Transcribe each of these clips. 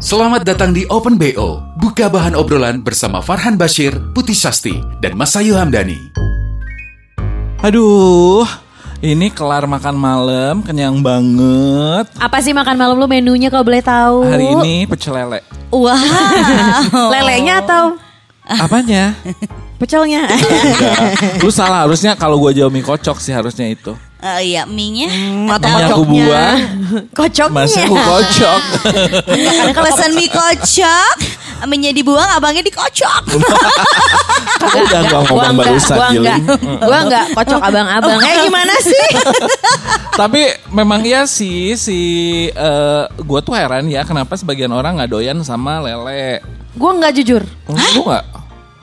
Selamat datang di Open BO. Buka bahan obrolan bersama Farhan Bashir, Putih Sasti, dan Masayu Hamdani. Aduh, ini kelar makan malam, kenyang banget. Apa sih makan malam lu menunya kalau boleh tahu? Hari ini pecel lele. Wah. Lelenya atau Apanya? pecelnya? Lu salah, harusnya kalau gua jauh mie kocok sih harusnya itu. Eh, iya, mie-nya. Atau Mie aku kocoknya? buang, Kocoknya. masih aku kocok. Pesan mie kocok, mie dibuang, abangnya dikocok. Udah gua ngomong barusan, gua enggak, gua enggak kocok abang-abang. Eh gimana sih? Tapi memang iya sih, si eh, gua tuh heran ya kenapa sebagian orang nggak doyan sama lele. gua enggak jujur. Lu nggak?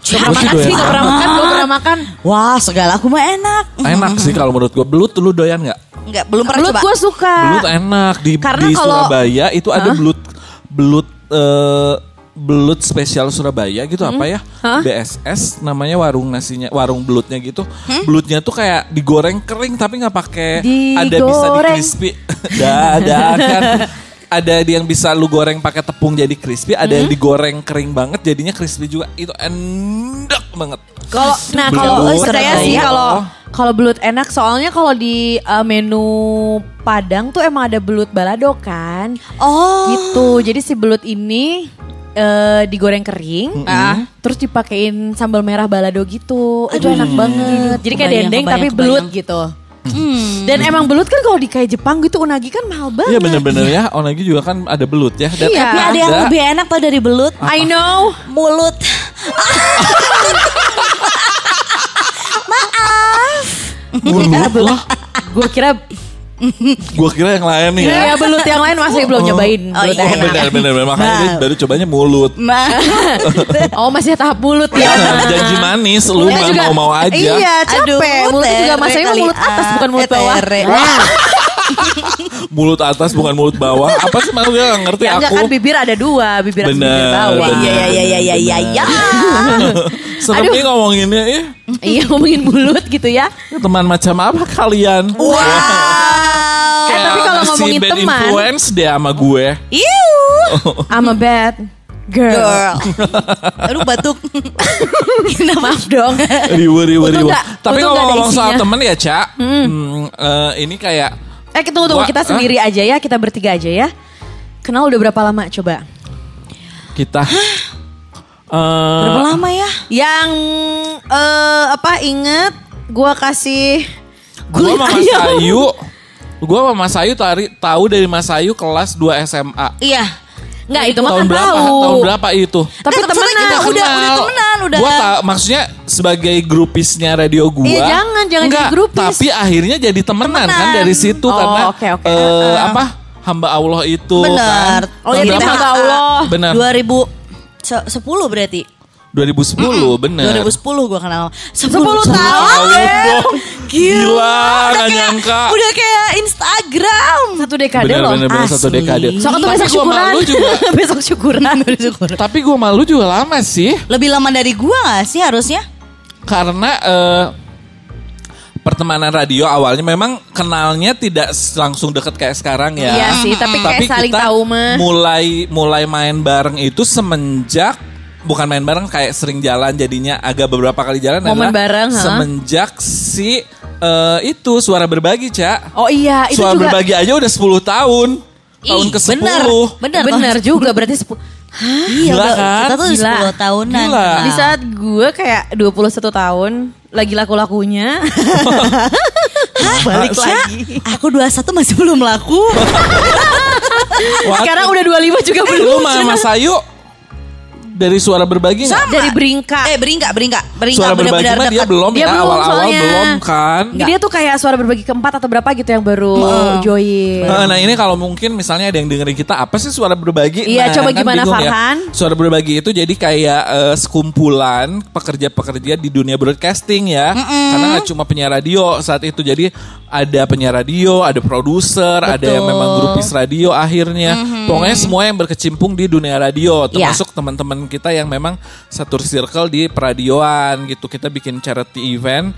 Gak Gua sih makan sih, gak pernah makan, gua pernah makan. Wah, segala aku mah enak. Enak sih kalau menurut gua. Belut lu doyan nggak? Enggak, belum pernah Belut coba. gua suka. Belut enak di Karena di kalau- Surabaya itu ada Hah? belut belut eh, belut spesial Surabaya gitu apa ya? Hah? BSS namanya warung nasinya warung belutnya gitu. Hmm? Belutnya tuh kayak digoreng kering tapi nggak pakai ada bisa di crispy. Dadakan. Ada yang bisa lu goreng pakai tepung jadi crispy, ada Hmm? yang digoreng kering banget jadinya crispy juga. Itu enak banget. Kalau nah kalau percaya sih Surabaya. kalau kalau belut enak soalnya kalau di uh, menu Padang tuh emang ada belut balado kan. Oh. Gitu. Jadi si belut ini eh, digoreng kering, ah, terus dipakein sambal merah balado gitu. Itu enak banget. Jadi kayak Kebayang, dendeng kebayang, tapi kebayang. belut gitu. Dan emang belut kan kalau di kayak Jepang gitu unagi kan mahal banget. Iya bener-bener ya, onagi juga kan ada belut ya. Dan Iya. Tapi ada yang lebih enak tau dari belut. I know. Mulut. Mulut lah. Gue kira Gua kira yang lain nih ya. ya belut yang lain masih belum nyobain. Oh, belut iya. Oh benar benar benar. makanya Nah. dia baru cobanya mulut. Oh masih tahap mulut ya. Nah, janji manis lu mah mau-mau aja. Iya capek. Aduh, Mulutnya juga masanya mulut atas bukan mulut bawah. Mulut atas bukan mulut bawah. Apa sih maksudnya nggak ngerti Ya enggak aku. kan bibir ada dua, bibir atas Bener. bibir bawah. Iya iya iya iya iya iya. Serem nih ngomonginnya ih. Iya ngomongin mulut gitu ya. Teman macam apa kalian? Wow. Eh, tapi kalau si ngomongin bad teman- influence deh sama gue. Iu. I'm a bad girl. Girl. Aduh batuk. Maaf dong. Riwe riwe Untung riwe. nggak- Tapi kalau ngomong soal temen ya, Cak. hmm, eh, ini kayak Eh tunggu tunggu Gua- kita Hah? sendiri aja ya, kita bertiga aja ya. Kenal udah berapa lama coba? kita eh, Berapa lama ya? Yang eh apa inget gua kasih Gue sama Mas Ayu Gue sama Mas Ayu tari, tahu dari Mas Ayu kelas 2 SMA Iya. Enggak itu mah Tahun kan berapa? tahu. Tahun berapa itu? Tapi maksudnya temenan. kita udah udah Kenal. temenan udah. Gua tak maksudnya sebagai grupisnya radio gua. Iya, jangan, jangan Enggak, jadi grupis. Tapi akhirnya jadi temenan, kan Temenan. dari situ Oh, karena oke, oke. eh, Heeh. apa hamba Allah itu Bener. kan. Oh, Tahun hamba? Allah. Benar. 2010 berarti. 2010 bener. 2010 gue kenal. 10, 10 tahun. Tahun dong. Gila. Gak nyangka. Udah kayak Instagram. Satu dekade Bener, loh. bener, bener, satu Asli. dekade. Soalnya tuh Tapi besok gua syukuran. malu juga. besok syukuran. Tapi gue malu juga lama sih. Lebih lama dari gua gak sih harusnya? Karena eh, pertemanan radio awalnya memang kenalnya tidak langsung deket kayak sekarang ya. Iya sih, tapi kayak saling kita tahu mah. Mulai mulai main bareng itu semenjak bukan main bareng kayak sering jalan jadinya agak beberapa kali jalan Momen adalah bareng, ha? semenjak si eh, itu suara berbagi, Cak. Oh iya, itu suara juga berbagi aja udah 10 tahun. Tahun Ih, ke 10. bener. Bener, bener juga berarti sepu- Iya, Gila udah- kan? kita tuh Gila. 10 tahunan. Gila. Di saat gue kayak 21 tahun lagi laku-lakunya. balik lagi. Aku 21 masih belum laku. Sekarang udah 25 juga lu belum. sama Mas Ayu Dari suara berbagi nggak? Dari Beringka. Eh beringka, beringka, beringka Suara berbagi mah dia belum Dia ya belum awal-awal soalnya. belum kan. Dia tuh kayak suara berbagi keempat atau berapa gitu yang baru join. Nah, nah, ini kalau mungkin misalnya ada yang dengerin kita apa sih suara berbagi? Iya, Nah, coba kan gimana, ya. Farhan? Suara berbagi itu jadi kayak eh, sekumpulan pekerja-pekerja di dunia broadcasting ya. Karena nggak cuma penyiar radio saat itu. Jadi ada penyiar radio, ada produser, ada yang memang grupis radio akhirnya. Pokoknya semua yang berkecimpung di dunia radio, Iya. termasuk teman-teman kita yang memang satu circle di peradioan gitu. Kita bikin charity event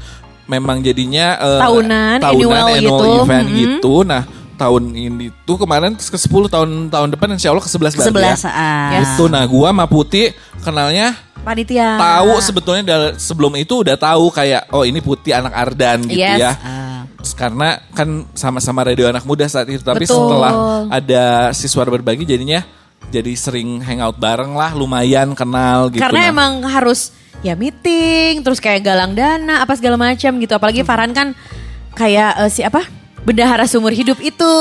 memang jadinya eh, Tahunan, annual gitu. event Mm-mm. gitu. Nah, tahun ini tuh kemarin ke 10 tahun tahun depan insya Allah ke 11 berarti Sebelas, ya. Yes. Itu nah gua sama Putih kenalnya Panitia. tahu sebetulnya dal- sebelum itu udah tahu kayak oh ini Putih anak Ardan gitu Yes. ya. Terus Karena kan sama-sama radio anak muda saat itu tapi Betul. setelah ada si suara berbagi jadinya jadi sering hangout bareng lah lumayan kenal gitu. Karena Nah, emang harus ya meeting, terus kayak galang dana, apa segala macam gitu. Apalagi Farhan kan kayak eh, si apa? Bendahara sumur hidup itu.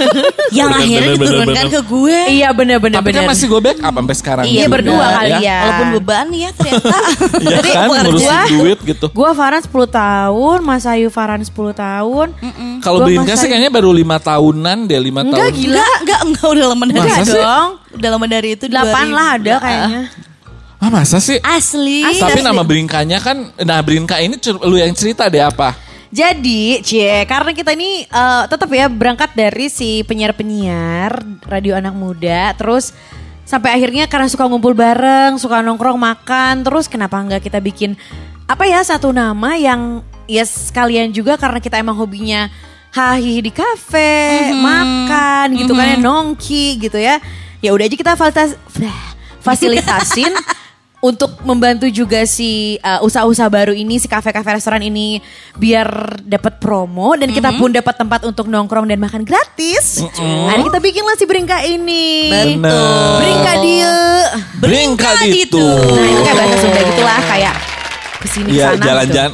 Yang Bener, akhirnya bener, bener, diturunkan bener. ke gue. iya bener-bener. tapi kan masih gue backup sampai sekarang Iya, juga, berdua kali ya. Walaupun beban ya ternyata. Iya kan ngurusin duit gitu. Gua Farhan 10 tahun, Mas Ayu Farhan 10 tahun. Kalau Gua Brinka masa- sih kayaknya baru lima tahunan deh lima Enggak tahun. gila. Enggak, enggak, enggak udah lama dari Masa itu. sih? dong. Udah lama dari itu. 8 2000. lah ada kayaknya. Ah masa sih? Asli. Tapi nama Brinkanya kan, nah Brinka ini lu yang cerita deh apa? Jadi, cie, karena kita ini eh, tetap ya berangkat dari si penyiar-penyiar radio anak muda, terus sampai akhirnya karena suka ngumpul bareng, suka nongkrong makan, terus kenapa nggak kita bikin apa ya satu nama yang ya sekalian juga karena kita emang hobinya hahi di kafe, makan gitu kan ya nongki gitu ya. Ya udah aja kita fasilitas, fasilitasin untuk membantu juga si uh, usaha-usaha baru ini, si kafe-kafe restoran ini biar dapat promo dan kita pun dapat tempat untuk nongkrong dan makan gratis. Akhirnya kita bikinlah si Bringka ini. Bener. Bringka dia. Brinka itu. Nah, itu kayak bahasa Sunda gitulah kayak ke sini Iya ke sana jalan-jalan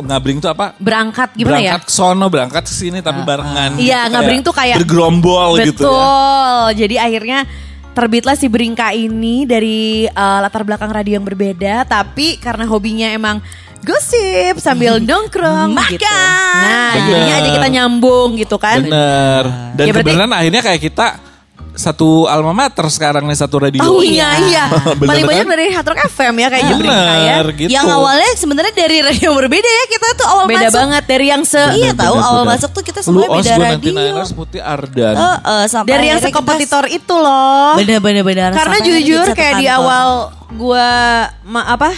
ngabring tuh apa? gitu. Berangkat gimana ya? berangkat sono, berangkat ke sini tapi barengan. Iya, gitu. ngabring tuh kayak bergerombol gitu ya. Betul. Jadi akhirnya terbitlah si Beringka ini dari uh, latar belakang radio yang berbeda, tapi karena hobinya emang gosip sambil nongkrong gitu. Makan. Nah, Bener. jadinya aja kita nyambung gitu kan. Bener. Dan Ya, berarti- kebenaran akhirnya kayak kita satu alma mater sekarang nih satu radio. Tahunya iya. Bener Paling banyak kan? dari Hard Rock FM ya kayaknya Beringka ya. Bener gitu. Yang awalnya sebenarnya dari radio berbeda ya kita tuh awal Beda masuk. banget dari yang se Iya tahu bener, awal bener. masuk tuh kita os beda radio. Niners Putih Ardan. Eh, eh, sampai dari yang akhirnya kita- sekompetitor itu loh. Bener-bener bener. Karena Sampai akhirnya jujur kayak di kantor. awal gua ma, apa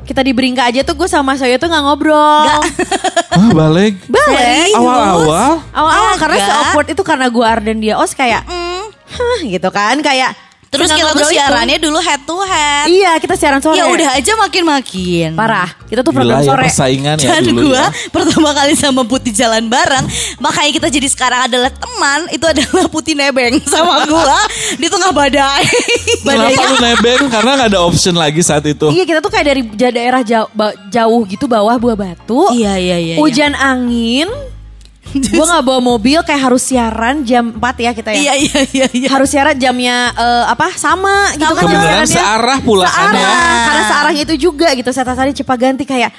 kita di Beringka aja tuh gue sama saya tuh nggak ngobrol. Wah balik. Balik. Awal-awal. Awal-awal karena se awkward itu karena gue Arden dia os kayak hah gitu kan kayak Terus kita tuh ngobrol itu. siarannya dulu head to head. Iya kita siaran sore. Ya udah aja makin-makin. parah. Kita tuh Gila program ya sore. persaingan ya Dan dulu gue ya. pertama kali sama Putih jalan bareng Makanya kita jadi sekarang adalah teman Itu adalah Putih nebeng sama gue Di tengah badai Kenapa lu nebeng? Karena gak ada option lagi saat itu. Iya kita tuh kayak dari daerah jauh, jauh gitu bawah buah batu. Iya iya iya Hujan angin. gue nggak bawa mobil kayak harus siaran jam 4 ya kita ya. Iya iya iya iya. harus siaran jamnya eh, apa sama gitu kan Kebenaran siarannya. searah pula kan ya. Searah, karena searahnya itu juga gitu saya tadi cepat ganti kayak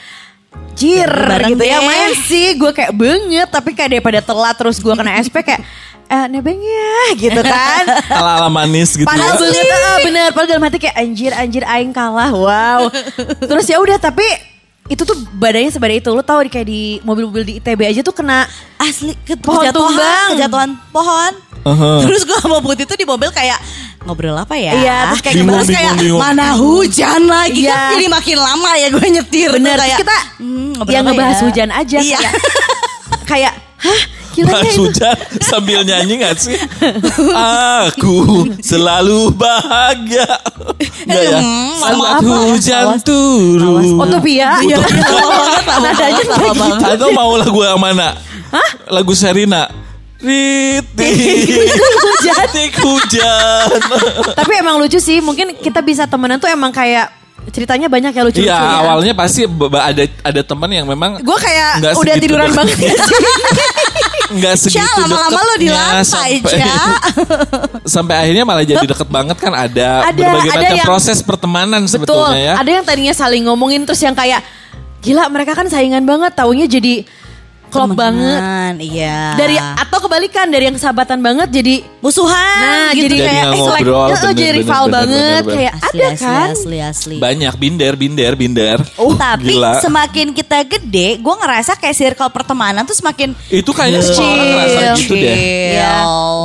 Jir gitu ya main sih gue kayak banget tapi kayak daripada telat terus gue kena SP kayak eh nebeng ya gitu kan Ala-ala manis gitu Padahal ya. banget ah, bener Padahal dalam hati kayak anjir anjir aing kalah Wow Terus ya udah tapi itu tuh badannya sebadan itu Lo tau di- kayak di mobil-mobil di ITB aja tuh kena Asli ke Pohon kejatuhan, tumbang. Kejatuhan pohon Uh-huh. Terus gue sama Putih tuh di mobil kayak Ngobrol apa ya Iya, terus kayak Bingung, terus kayak bingung. Mana hujan lagi Iya. kan Jadi makin lama ya gue nyetir Bener kayak, kita hmm, ngobrol yang apa ngebahas ya? hujan aja Iya. Kayak Kayak Hah itu hujan sambil nyanyi gak sih? Aku selalu bahagia. Enggak ya? Saat apa? hujan turun. Utopia Iya, Nadanya banget. Atau mau lagu yang mana? Lagu Serina. Ritik, ritik hujan. Tapi emang lucu sih Mungkin kita bisa temenan tuh emang kayak Ceritanya banyak ya lucu-lucu Iya ya. awalnya pasti ada ada teman yang memang Gue kayak udah tiduran banget. nggak segitu Cia, lama-lama lu di lantai, sampai- sampai akhirnya malah jadi deket banget kan ada, Ada, berbagai ada macam yang- proses pertemanan Betul. sebetulnya ya. Ada yang tadinya saling ngomongin terus yang kayak gila mereka kan saingan banget, taunya jadi klop banget. Iya. Dari atau kebalikan dari yang sahabatan banget jadi musuhan nah gitu. jadi, Jadi kayak eh, ngobrol, eh, bener, jadi bener, rival bener, banget bener, kayak Asli, ada asli, kan. asli, asli. Banyak binder, binder, binder. Tapi Gila. semakin kita gede, gue ngerasa kayak circle pertemanan tuh semakin Itu kayaknya semua orang ngerasa gitu deh. Iya.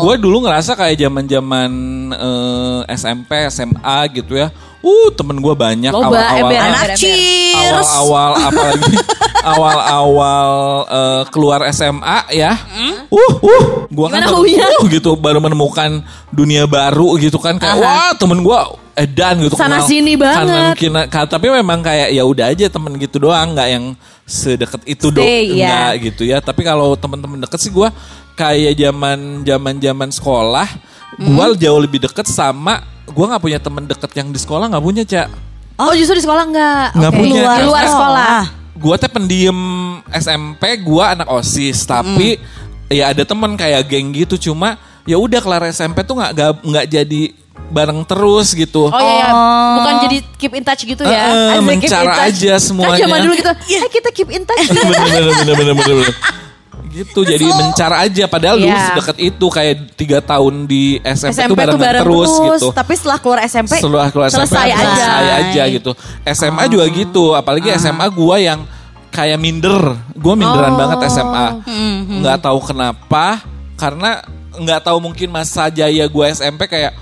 Gue dulu ngerasa kayak zaman-zaman eh, SMP, SMA gitu ya. Uh, temen gue banyak awal-awal. Anak cheers. awal-awal apalagi? Awal-awal eh, keluar SMA ya. Uh, uh, gua kan baru, uh, gitu baru menemukan dunia baru gitu kan. Kayak wah temen gua edan gitu. Sana kenal sini kanan banget. kina, ka- tapi memang kayak ya udah aja temen gitu doang. Nggak yang sedekat itu dong ya. nggak gitu ya. Tapi kalau temen-temen deket sih gua kayak zaman zaman zaman sekolah gua Hmm. jauh lebih deket sama gua nggak punya temen deket yang di sekolah nggak punya cak Oh, justru di sekolah enggak. Nggak Oke. punya. Di luar sekolah. Gua teh pendiem SMP, gua anak OSIS, tapi ya ada temen kayak geng gitu cuma ya udah kelar SMP tuh nggak nggak nggak jadi bareng terus gitu. Oh iya, iya. bukan jadi keep in touch gitu ya. Keep in mencara touch. aja semuanya. Kan zaman dulu gitu, eh kita keep in touch. bener, bener, bener, bener, bener, bener. Gitu jadi mencar aja padahal dulu Iya. sedekat itu kayak tiga tahun di SMP, SMP tuh barengan tuh bareng terus, gitu. Tapi setelah keluar SMP, Setelah keluar SMP selesai aja. selesai aja gitu. SMA juga gitu, apalagi SMA gua yang kayak minder. Gua minderan Oh. banget SMA. Nggak tahu kenapa, karena nggak tahu mungkin masa jaya gua SMP kayak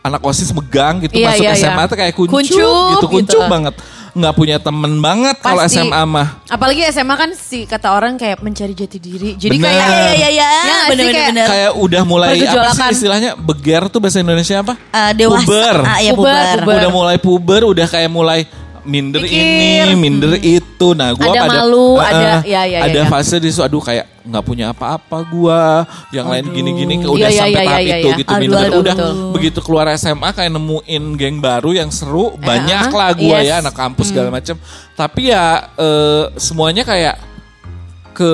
anak OSIS megang gitu Iya, masuk iya, SMA iya. tuh kayak kuncup, Kuncup gitu, kuncup gitu. banget. Nggak punya temen banget kalau. SMA mah. Apalagi SMA kan si kata orang kayak mencari jati diri. Jadi Bener. kayak Iya, iya, iya. Ya nggak sih, Bener, bener, kayak- bener. Kayak udah mulai apa sih istilahnya beger tuh bahasa Indonesia apa? Eh, dewasa. Puber. Ah, iya, Puber, puber. puber. udah mulai puber, udah kayak mulai minder Mikir. ini, minder itu. Nah, gua Ada pada malu, Eh, ada- eh, ya, ya, ya, ada ya. fase di situ aduh kayak nggak punya apa-apa gua, yang lain gini-gini udah Iya, iya, sampai iya, tahap iya, itu iya. gitu Aduh, minder. aduh, udah betul. begitu keluar SMA kayak nemuin geng baru yang seru, banyak ah, lah gua yes. ya anak kampus segala macem. Tapi ya eh, semuanya kayak ke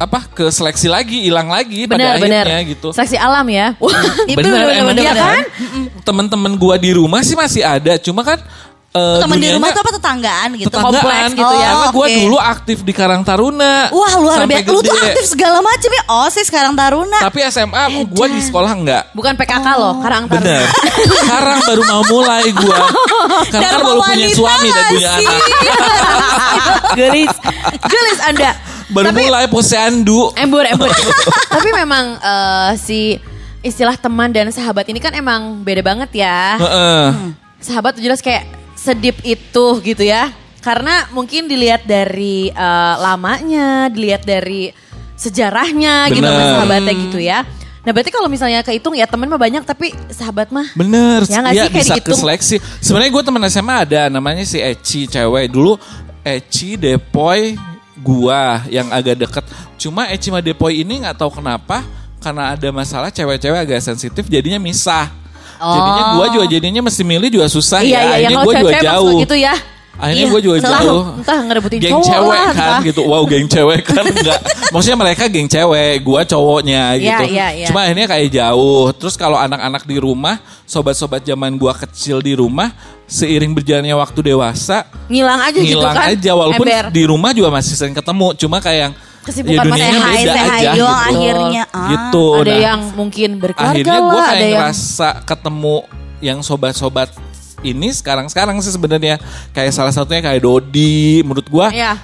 apa ke seleksi lagi hilang lagi pada benar benar. akhirnya gitu. Saksi alam ya. Itu Bener, emang bener, iya bener. kan? Temen-temen gua di rumah sih masih ada, cuma kan eh, Temen di rumah tuh apa tetanggaan gitu? tetanggaan kompleks gitu ya. Karena gua oke. dulu aktif di Karang Taruna. Wah luar biasa. Lu tuh aktif segala macam ya. Oh sih sekarang Taruna. Tapi SMA gua di sekolah enggak. Bukan PKK loh, Karang Taruna. Bener. Sekarang baru mau mulai gua. Karena kan Dharma baru punya suami dan punya anak. Gelis. Gelis Anda. Baru Tapi mulai posyandu. embur embur. Tapi memang eh, si istilah teman dan sahabat ini kan emang beda banget ya. Heeh. Sahabat tuh jelas kayak sedip itu gitu ya. Karena mungkin dilihat dari eh, lamanya, dilihat dari sejarahnya gitu Bener. sama sahabatnya gitu ya. Nah berarti kalau misalnya kehitung ya teman mah banyak tapi sahabat mah Bener, Ya nggak ya, sih, kayak bisa dihitung? keseleksi. Sebenarnya gue teman SMA ada namanya si Eci cewek dulu Eci Depoy gua yang agak deket. Cuma Eci sama Depoy ini nggak tahu kenapa karena ada masalah cewek-cewek agak sensitif jadinya misah. Jadinya gua juga jadinya mesti milih juga susah Iya ya. iya iya Akhirnya gua juga jauh. gitu ya. Akhirnya Iya, gue juga selalu, jauh. Entah ngerebutin geng cowok cewek lah, kan entah. gitu. Wow, geng cewek kan enggak. Maksudnya mereka geng cewek, gua cowoknya Iya, gitu. iya, iya. Cuma akhirnya kayak jauh. Terus kalau anak-anak di rumah, sobat-sobat zaman gua kecil di rumah, seiring berjalannya waktu dewasa, Ngilang aja gitu hilang kan. aja walaupun Ember. di rumah juga masih sering ketemu. Cuma kayak yang Kesibukan ya dunianya masing-masing. beda Hai, hai aja doang gitu. akhirnya. Ah. Gitu. ada Nah, yang mungkin berkeluarga akhirnya gue kayak ada yang ngerasa ketemu yang sobat-sobat ini sekarang-sekarang sih sebenarnya kayak salah satunya kayak Dodi menurut gue ya.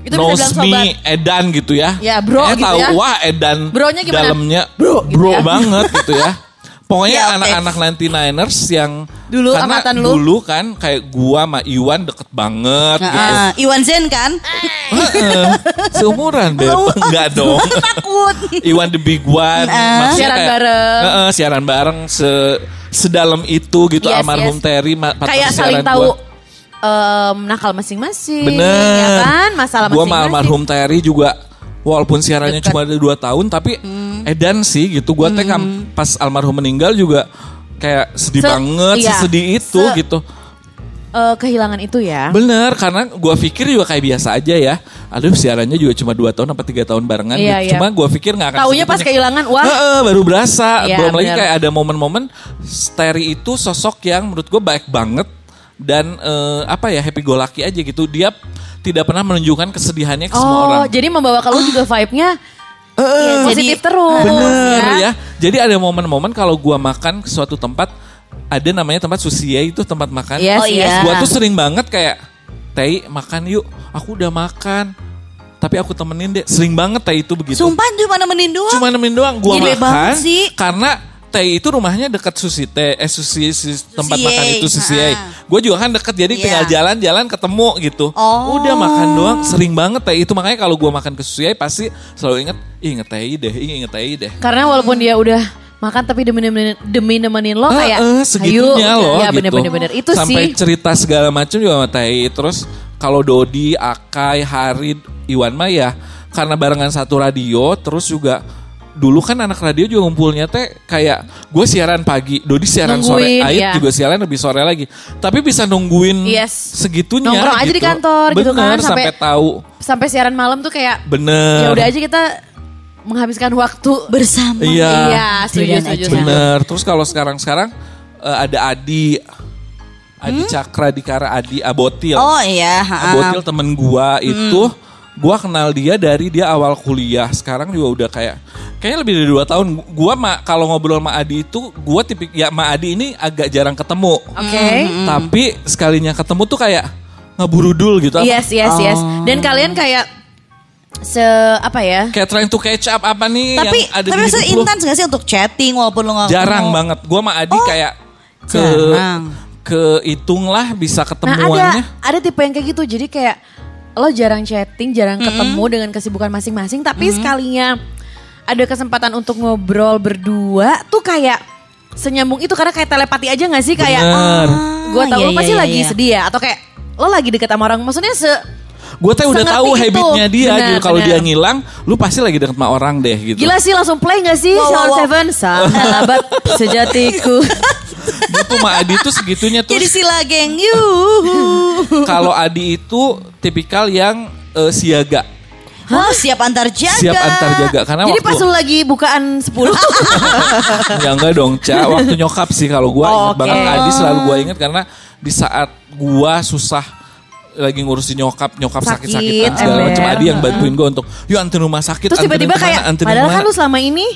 Itu knows bisa bilang sobat. me Edan gitu ya. Ya, bro Eh, gitu tahu, ya. Wah Edan Bronya gimana? dalamnya Bro, gitu bro ya. banget gitu ya. Pokoknya Ya, anak-anak 99ers yang Dulu karena amatan lu. dulu kan kayak gua sama Iwan deket banget Nah, gitu. ah, Iwan Zen kan? Seumuran Beb. Enggak dong. Takut. Iwan the big one. Maksudnya Siaran kayak- bareng. Heeh, siaran bareng se sedalam itu gitu Yes, almarhum yes. Terry Kayak saling tahu gua. em, nakal masing-masing. Bener. Ya kan? Masalah Gua sama masing-masing. almarhum Terry juga walaupun siarannya Deket. cuma ada dua tahun tapi Hmm. edan sih gitu. Gua teh kam- pas almarhum meninggal juga kayak sedih Se- banget, iya. sesedih itu Se- gitu. eh, kehilangan itu ya. Bener, karena gue pikir juga kayak biasa aja ya. Aduh siarannya juga cuma 2 tahun apa 3 tahun barengan. Iya, gitu. iya. Cuma gue pikir gak akan Taunya pas kehilangan, wah. Heeh, baru berasa. Iya, Belum lagi bener. kayak ada momen-momen Steri itu sosok yang menurut gue baik banget. Dan eh, apa ya, happy go lucky aja gitu. Dia tidak pernah menunjukkan kesedihannya ke semua Oh, orang. jadi membawa ke lu juga vibe-nya Eh, ya, positif terus. Bener ya. Jadi ada momen-momen kalau gua makan ke suatu tempat, ada namanya tempat sushi itu tempat makan. Yes, Oh, iya. yes. Gua tuh sering banget kayak, Tei makan yuk. Aku udah makan. Tapi aku temenin deh. Sering banget Tei itu begitu. Sumpah mana nemenin doang. Cuma nemenin doang. Gua Gile makan. sih. Karena Tei itu rumahnya dekat sushi teh, eh sushi, sushi- tempat makan itu sushi. Ha-ha. Gue juga kan deket jadi Iya. tinggal jalan-jalan ketemu gitu. Oh. Udah makan doang, sering banget Tei itu makanya kalau gua makan ke sushi Yei pasti selalu inget, "Ih, inget Tei deh, inget Tei deh. Karena walaupun dia udah makan tapi demi nemenin, demi nemenin lo kayak Eh, eh, segitunya ayo, loh ya gitu. bener-bener bener itu Sampai sih cerita segala macam juga sama Tai. Terus kalau Dodi, Akai, Harid, Iwan mah ya karena barengan satu radio terus juga dulu kan anak radio juga ngumpulnya teh kayak gue siaran pagi, Dodi siaran sore, Nungguin, Ait iya. juga siaran lebih sore lagi. Tapi bisa nungguin Yes. segitunya Nongkrong aja di kantor gitu Bener, kan, sampai- sampai tahu. sampai siaran malam tuh kayak Bener. ya udah aja kita menghabiskan waktu bersama. Iya. Iya, setuju, Jalan setuju. aja. setuju. Bener. Terus kalau sekarang-sekarang eh, ada Adi, Adi Hmm? Cakra Dikara Adi Abotil. Oh iya. Abotil temen gua itu gua kenal dia dari dia awal kuliah. Sekarang juga udah kayak kayaknya lebih dari dua tahun. Gua ma, kalau ngobrol sama Adi itu gua tipik ya sama Adi ini agak jarang ketemu. Oke. Tapi sekalinya ketemu tuh kayak ngeburudul gitu. Yes, yes, yes. Oh. Dan kalian kayak se apa ya? Kayak trying to catch up apa nih Tapi yang ada tapi lu. intens gak sih untuk chatting walaupun lu gak Jarang ketemu? banget. Gua sama Adi kayak ke Jarang. kehitung lah bisa Nah, ada ketemuannya. ada tipe yang kayak gitu. Jadi kayak lo jarang chatting, jarang ketemu dengan kesibukan masing-masing, tapi sekalinya ada kesempatan untuk ngobrol berdua tuh kayak senyambung itu karena kayak telepati aja gak sih kayak Bener. gue tau iya, lo pasti iya, lagi iya. sedih ya atau kayak lo lagi deket sama orang maksudnya se Gue teh udah tahu itu. habitnya dia Benar, gitu. Kalau dia ngilang, lu pasti lagi deket sama orang deh gitu. gila sih langsung play gak sih Wow, wow, wow. Seven sahabat sejatiku Gitu Ma Adi tuh segitunya Jadi terus. sila geng. Kalau Adi itu tipikal yang eh, siaga, Oh siap antar jaga. siap antar jaga karena jadi waktu pas lu lagi bukaan 10 ya enggak dong, Ca. Waktu nyokap sih kalau gua Oh, ingat oke. banget Adi selalu gua inget karena di saat gua susah lagi ngurusin nyokap, nyokap Sakit, sakit-sakitan segala ember. macam Adi yang bantuin gua untuk yuk anterin rumah sakit, terus tiba-tiba kayak padahal kan ke mana." lu selama ini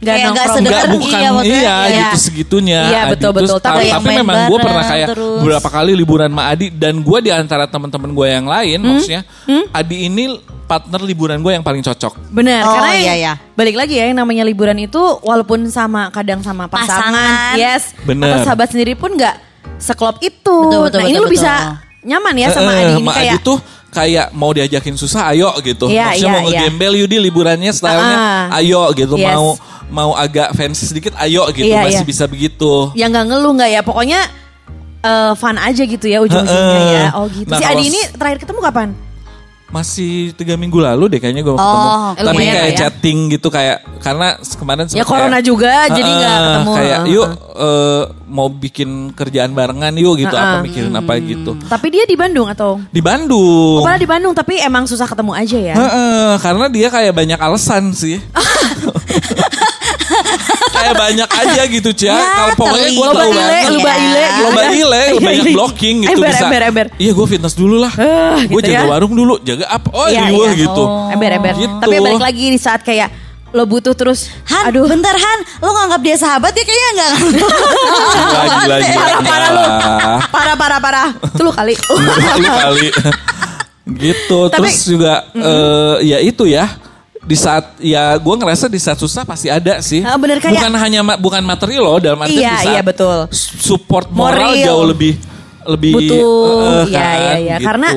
Gak Kayak nggak Enggak Iya, bukan maksudnya, iya, iya. gitu segitunya. Iya, betul, betul. Tapi, Tapi memang gue pernah kayak terus. beberapa kali liburan sama Adi dan gue di antara teman-teman gue yang lain, Hmm? maksudnya Adi ini partner liburan gue yang paling cocok. Benar, Oh, karena iya, iya. balik lagi ya yang namanya liburan itu walaupun sama kadang sama pasangan, Pasangan. yes, Bener. atau sahabat sendiri pun nggak seklop itu. Betul, betul, nah ini betul, lu betul. bisa nyaman ya sama Eh, Adi ini sama kayak Adi tuh kayak mau diajakin susah, ayo gitu. Iya, maksudnya iya, mau iya. ngegembel yuk di liburannya stylenya, Ah. ayo gitu. Yes. Mau mau agak fancy sedikit, ayo gitu. Iya, Masih iya. bisa begitu. yang nggak ngeluh nggak ya pokoknya eh, fun aja gitu ya ujung-ujungnya Heeh. ya. Oh gitu. Nah, si Adi ini terakhir ketemu kapan? Masih tiga minggu lalu deh kayaknya gue Oh, ketemu. Tapi kayak ya. chatting gitu kayak karena kemarin Ya corona kayak, juga jadi nggak "Heeh, ketemu. Kayak yuk eh, mau bikin kerjaan barengan yuk gitu apa Heeh. mikirin apa gitu. Tapi dia di Bandung atau? Di Bandung. Oh, di Bandung tapi emang susah ketemu aja ya. Heeh, karena dia kayak banyak alasan sih. kayak banyak aja gitu Cia. Ya, Kalau pokoknya gue ile, banget. loba ile gitu Loba kan. ile, Iya, banyak iya. blocking gitu Ember, bisa. ember, ember. Iya gue fitness dulu lah. Gue gitu jaga ya. warung dulu, jaga apa? Oh Iya, iya, iya. gitu. Ember-ember. Gitu. Tapi balik lagi di saat kayak lo butuh terus Han, aduh bentar Han, lo nganggap dia sahabat ya kayaknya enggak. Gila, gila. Parah, parah gila. parah parah parah itu lu kali Lu kali. gitu. Tapi- Terus juga eh, ya itu ya. Di saat ya gue ngerasa di saat susah pasti ada sih. Ah, bener, kayak- bukan hanya ma- bukan materi loh dalam artian Iya, di saat iya, betul. Support moral Moral. jauh lebih lebih butuh eh, ya kan, ya ya gitu. karena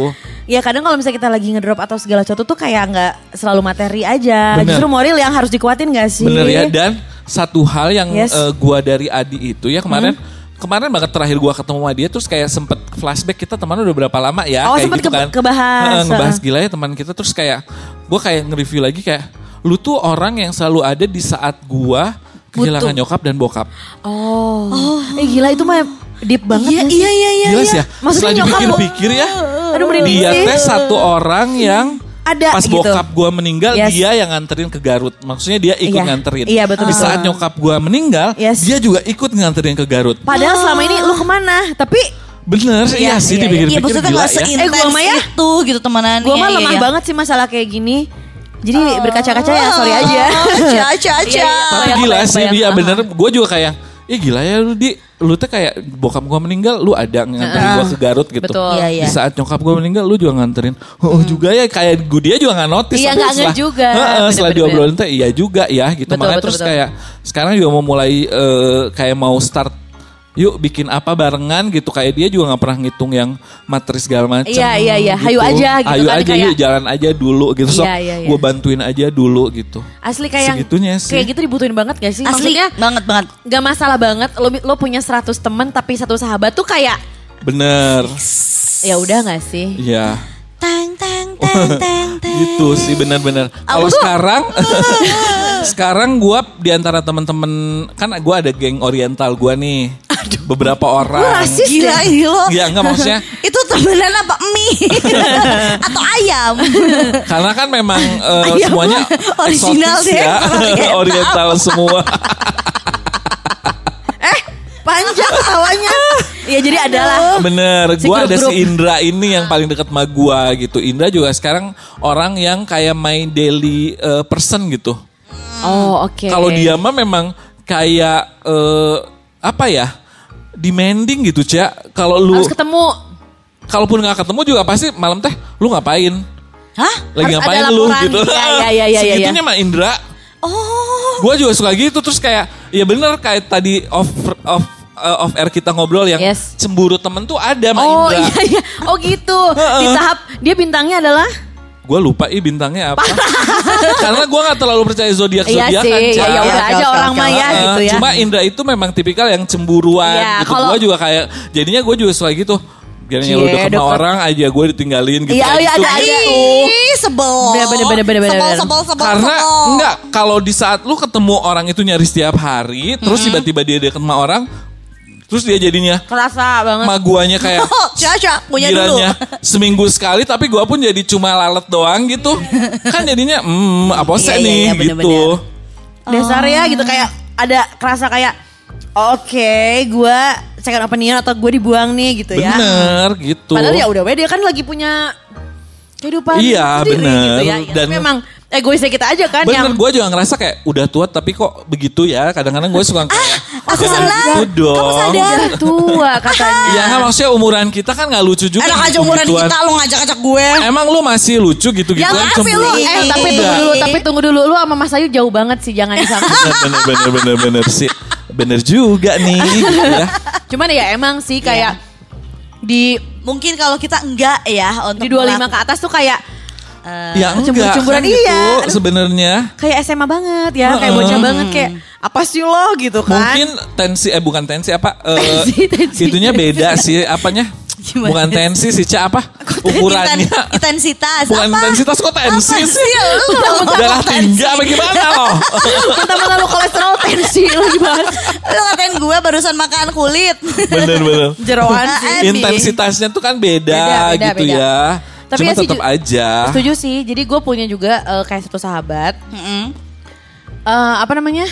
ya kadang kalau misalnya kita lagi ngedrop atau segala sesuatu tuh kayak nggak selalu materi aja Bener. justru moral yang harus dikuatin gak sih Bener ya dan satu hal yang Yes. eh, gua dari Adi itu ya kemarin kemarin banget terakhir gua ketemu sama dia terus kayak sempet flashback kita teman udah berapa lama ya Oh, kayak sempet gitu ke- kan kebahas. Heeh, ngebahas gila ya teman kita terus kayak gua kayak nge-review lagi kayak lu tuh orang yang selalu ada di saat gua kehilangan nyokap dan bokap oh. eh gila itu mah Deep banget Iya sih? iya iya iya. Iya. ya. Maksudnya Setelah dipikir-pikir ya. Aduh merinding Dia sih. teh satu orang yang Ada pas gitu. bokap gua meninggal Yes. dia yang nganterin ke Garut. Maksudnya dia ikut Iya. nganterin. Iya, betul, Di saat nyokap gua meninggal, Yes. dia juga ikut nganterin ke Garut. Padahal selama ini lu ke mana? Tapi Bener, Iya, iya, sih iya, Iya dipikir-pikir maksudnya gila gak ya. Eh, gua mah ya. itu gitu temenan. gue Iya, mah iya, lemah iya. banget sih masalah kayak gini. Jadi berkaca-kaca ya, sorry aja. Iya, iya. Tapi gila bayang, sih bayang. dia Aha. bener. Gue juga kayak, Ih gila ya lu di lu tuh kayak bokap gua meninggal lu ada nganterin gua ke Garut gitu. Betul. Iya, iya. Di saat nyokap gua meninggal lu juga nganterin. Oh juga ya kayak gue dia juga nggak notice. Iya, tapi nggak setelah- ngeh juga. Heeh, setelah Bener-bener. diobrolin tuh iya juga ya gitu. Betul, Makanya betul, terus betul. kayak sekarang juga mau mulai eh, kayak mau start Yuk bikin apa barengan gitu kayak dia juga nggak pernah ngitung yang materi segala macam. Iya, iya, iya. Hayu gitu. aja gitu Hayu kan, aja kayak- yuk jalan aja dulu gitu. Sok Iya, iya, iya. gue bantuin aja dulu gitu. Asli kayak Segitunya sih. kayak gitu dibutuhin banget gak sih? Asli Maksudnya banget banget. gak masalah banget lo lo punya 100 temen tapi satu sahabat tuh kayak Bener. ya udah gak sih? Iya. Tang tang tang tang tang. gitu sih benar-benar. Kalau sekarang sekarang gua di antara temen-temen kan gua ada geng oriental gua nih. Beberapa orang. rasis Gila ini lo. Iya enggak maksudnya Itu temenan apa mie? Atau ayam? karena kan memang eh, Ayam semuanya original deh, ya. oriental. semua. Panjang tawanya. ya jadi adalah Bener, Si gua ada si Indra ini yang paling dekat sama gua gitu. Indra juga sekarang orang yang kayak main daily eh, person gitu. Oh, oke. Kalau dia mah memang kayak eh, apa ya? Demanding gitu, Cak. Kalau lu harus ketemu kalaupun nggak ketemu juga pasti malam teh lu ngapain? Hah? Lagi Harus ngapain ada lu gitu. Iya, iya, iya, iya, Segitunya mah Indra. Oh. Gua juga suka gitu terus kayak ya bener kayak tadi off off eh, off air kita ngobrol yang Yes. cemburu temen tuh ada sama Oh Indra. iya iya. Oh gitu. Di tahap dia bintangnya adalah Gue lupa ih bintangnya apa. Karena gue gak terlalu percaya zodiak Iya zodiakan. sih. Ya, ya udah aja orang mah ya oke. gitu ya. Cuma Indra itu memang tipikal yang cemburuan Iya, gitu. kalau- Gue juga kayak jadinya gue juga suka gitu. Kayaknya lu deket sama orang aja gue ditinggalin gitu. Iya, kayak iya, gitu. ada, ada. Ih, sebel. Bener, bener, bener, bener, bener, Sebel, sebel, sebel, Karena sebel. enggak kalau di saat lu ketemu orang itu nyari setiap hari, terus tiba-tiba dia deket sama orang, terus dia jadinya kerasa banget. sama guanya kayak Caca, punya dulu. Seminggu sekali tapi gua pun jadi cuma lalat doang gitu. kan jadinya hmm apa sih Iya, iya, nih iya, bener-bener. gitu. Dasar ya gitu kayak ada kerasa kayak oke gue second opinion atau gue dibuang nih gitu ya. Bener gitu. Padahal ya udah dia kan lagi punya kehidupan Iya, sendiri bener. gitu ya. ya Dan- tapi memang egoisnya kita aja kan Bener, yang gue juga ngerasa kayak udah tua tapi kok begitu ya. Kadang-kadang gue suka kayak aku "Jangan senang. gitu dong. Kamu sadar. udah tua katanya. Ya nggak maksudnya umuran kita kan nggak lucu juga. Enak aja umuran kita lu ngajak-ngajak gue. Emang lu masih lucu gitu-gitu Yang tapi lu eh tapi tunggu dulu, tapi tunggu dulu lu sama Mas Ayu jauh banget sih jangan disangka. bener bener bener bener sih. Bener juga nih. ya. Cuman ya emang sih kayak di Mungkin kalau kita enggak ya untuk di 25 ke atas tuh kayak Ya enggak kan iya. sebenarnya. kayak SMA banget ya, kayak bocah banget kayak apa sih lo gitu kan. Mungkin tensi eh bukan tensi apa eh, Tensi, tensi. itunya beda sih apanya? Gimana? Bukan tensi sih Ca apa? Ukurannya. intensitas. Bukan apa? intensitas kok tensi Apa sih. Lu Darah tinggi apa gimana loh? Mentang-mentang lu kolesterol tensi lo gimana? Lu ngatain gue barusan makan kulit. bener bener. Jeroan sih. Ah, Ebi. Intensitasnya tuh kan beda, Beda, beda, gitu beda. ya. Tapi Cuma ya sih tetap aja. Setuju sih. Jadi gue punya juga eh, kayak satu sahabat. Mm-mm. eh, apa namanya?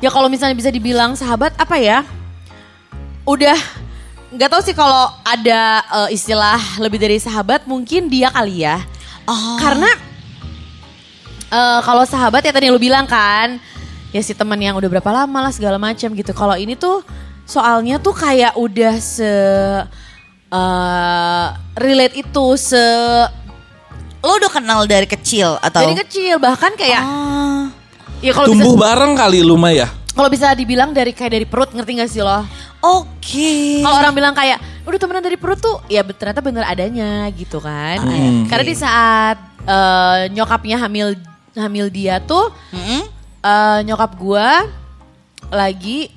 Ya kalau misalnya bisa dibilang sahabat apa ya? Udah nggak tahu sih kalau ada eh, istilah lebih dari sahabat mungkin dia kali ya. Oh. Karena eh, kalau sahabat ya tadi yang lu bilang kan, ya si teman yang udah berapa lama lah segala macam gitu. Kalau ini tuh soalnya tuh kayak udah se eh, relate itu se Lo udah kenal dari kecil atau? dari kecil bahkan kayak Ah. ya kalau Tumbuh bisa bareng kali lu mah ya. Kalau bisa dibilang dari kayak dari perut ngerti gak sih lo? Oke. Kalau orang bilang kayak udah temenan dari perut tuh ya ternyata bener adanya gitu kan. Hmm. Karena di saat eh, nyokapnya hamil hamil dia tuh Mm-mm. eh, nyokap gua lagi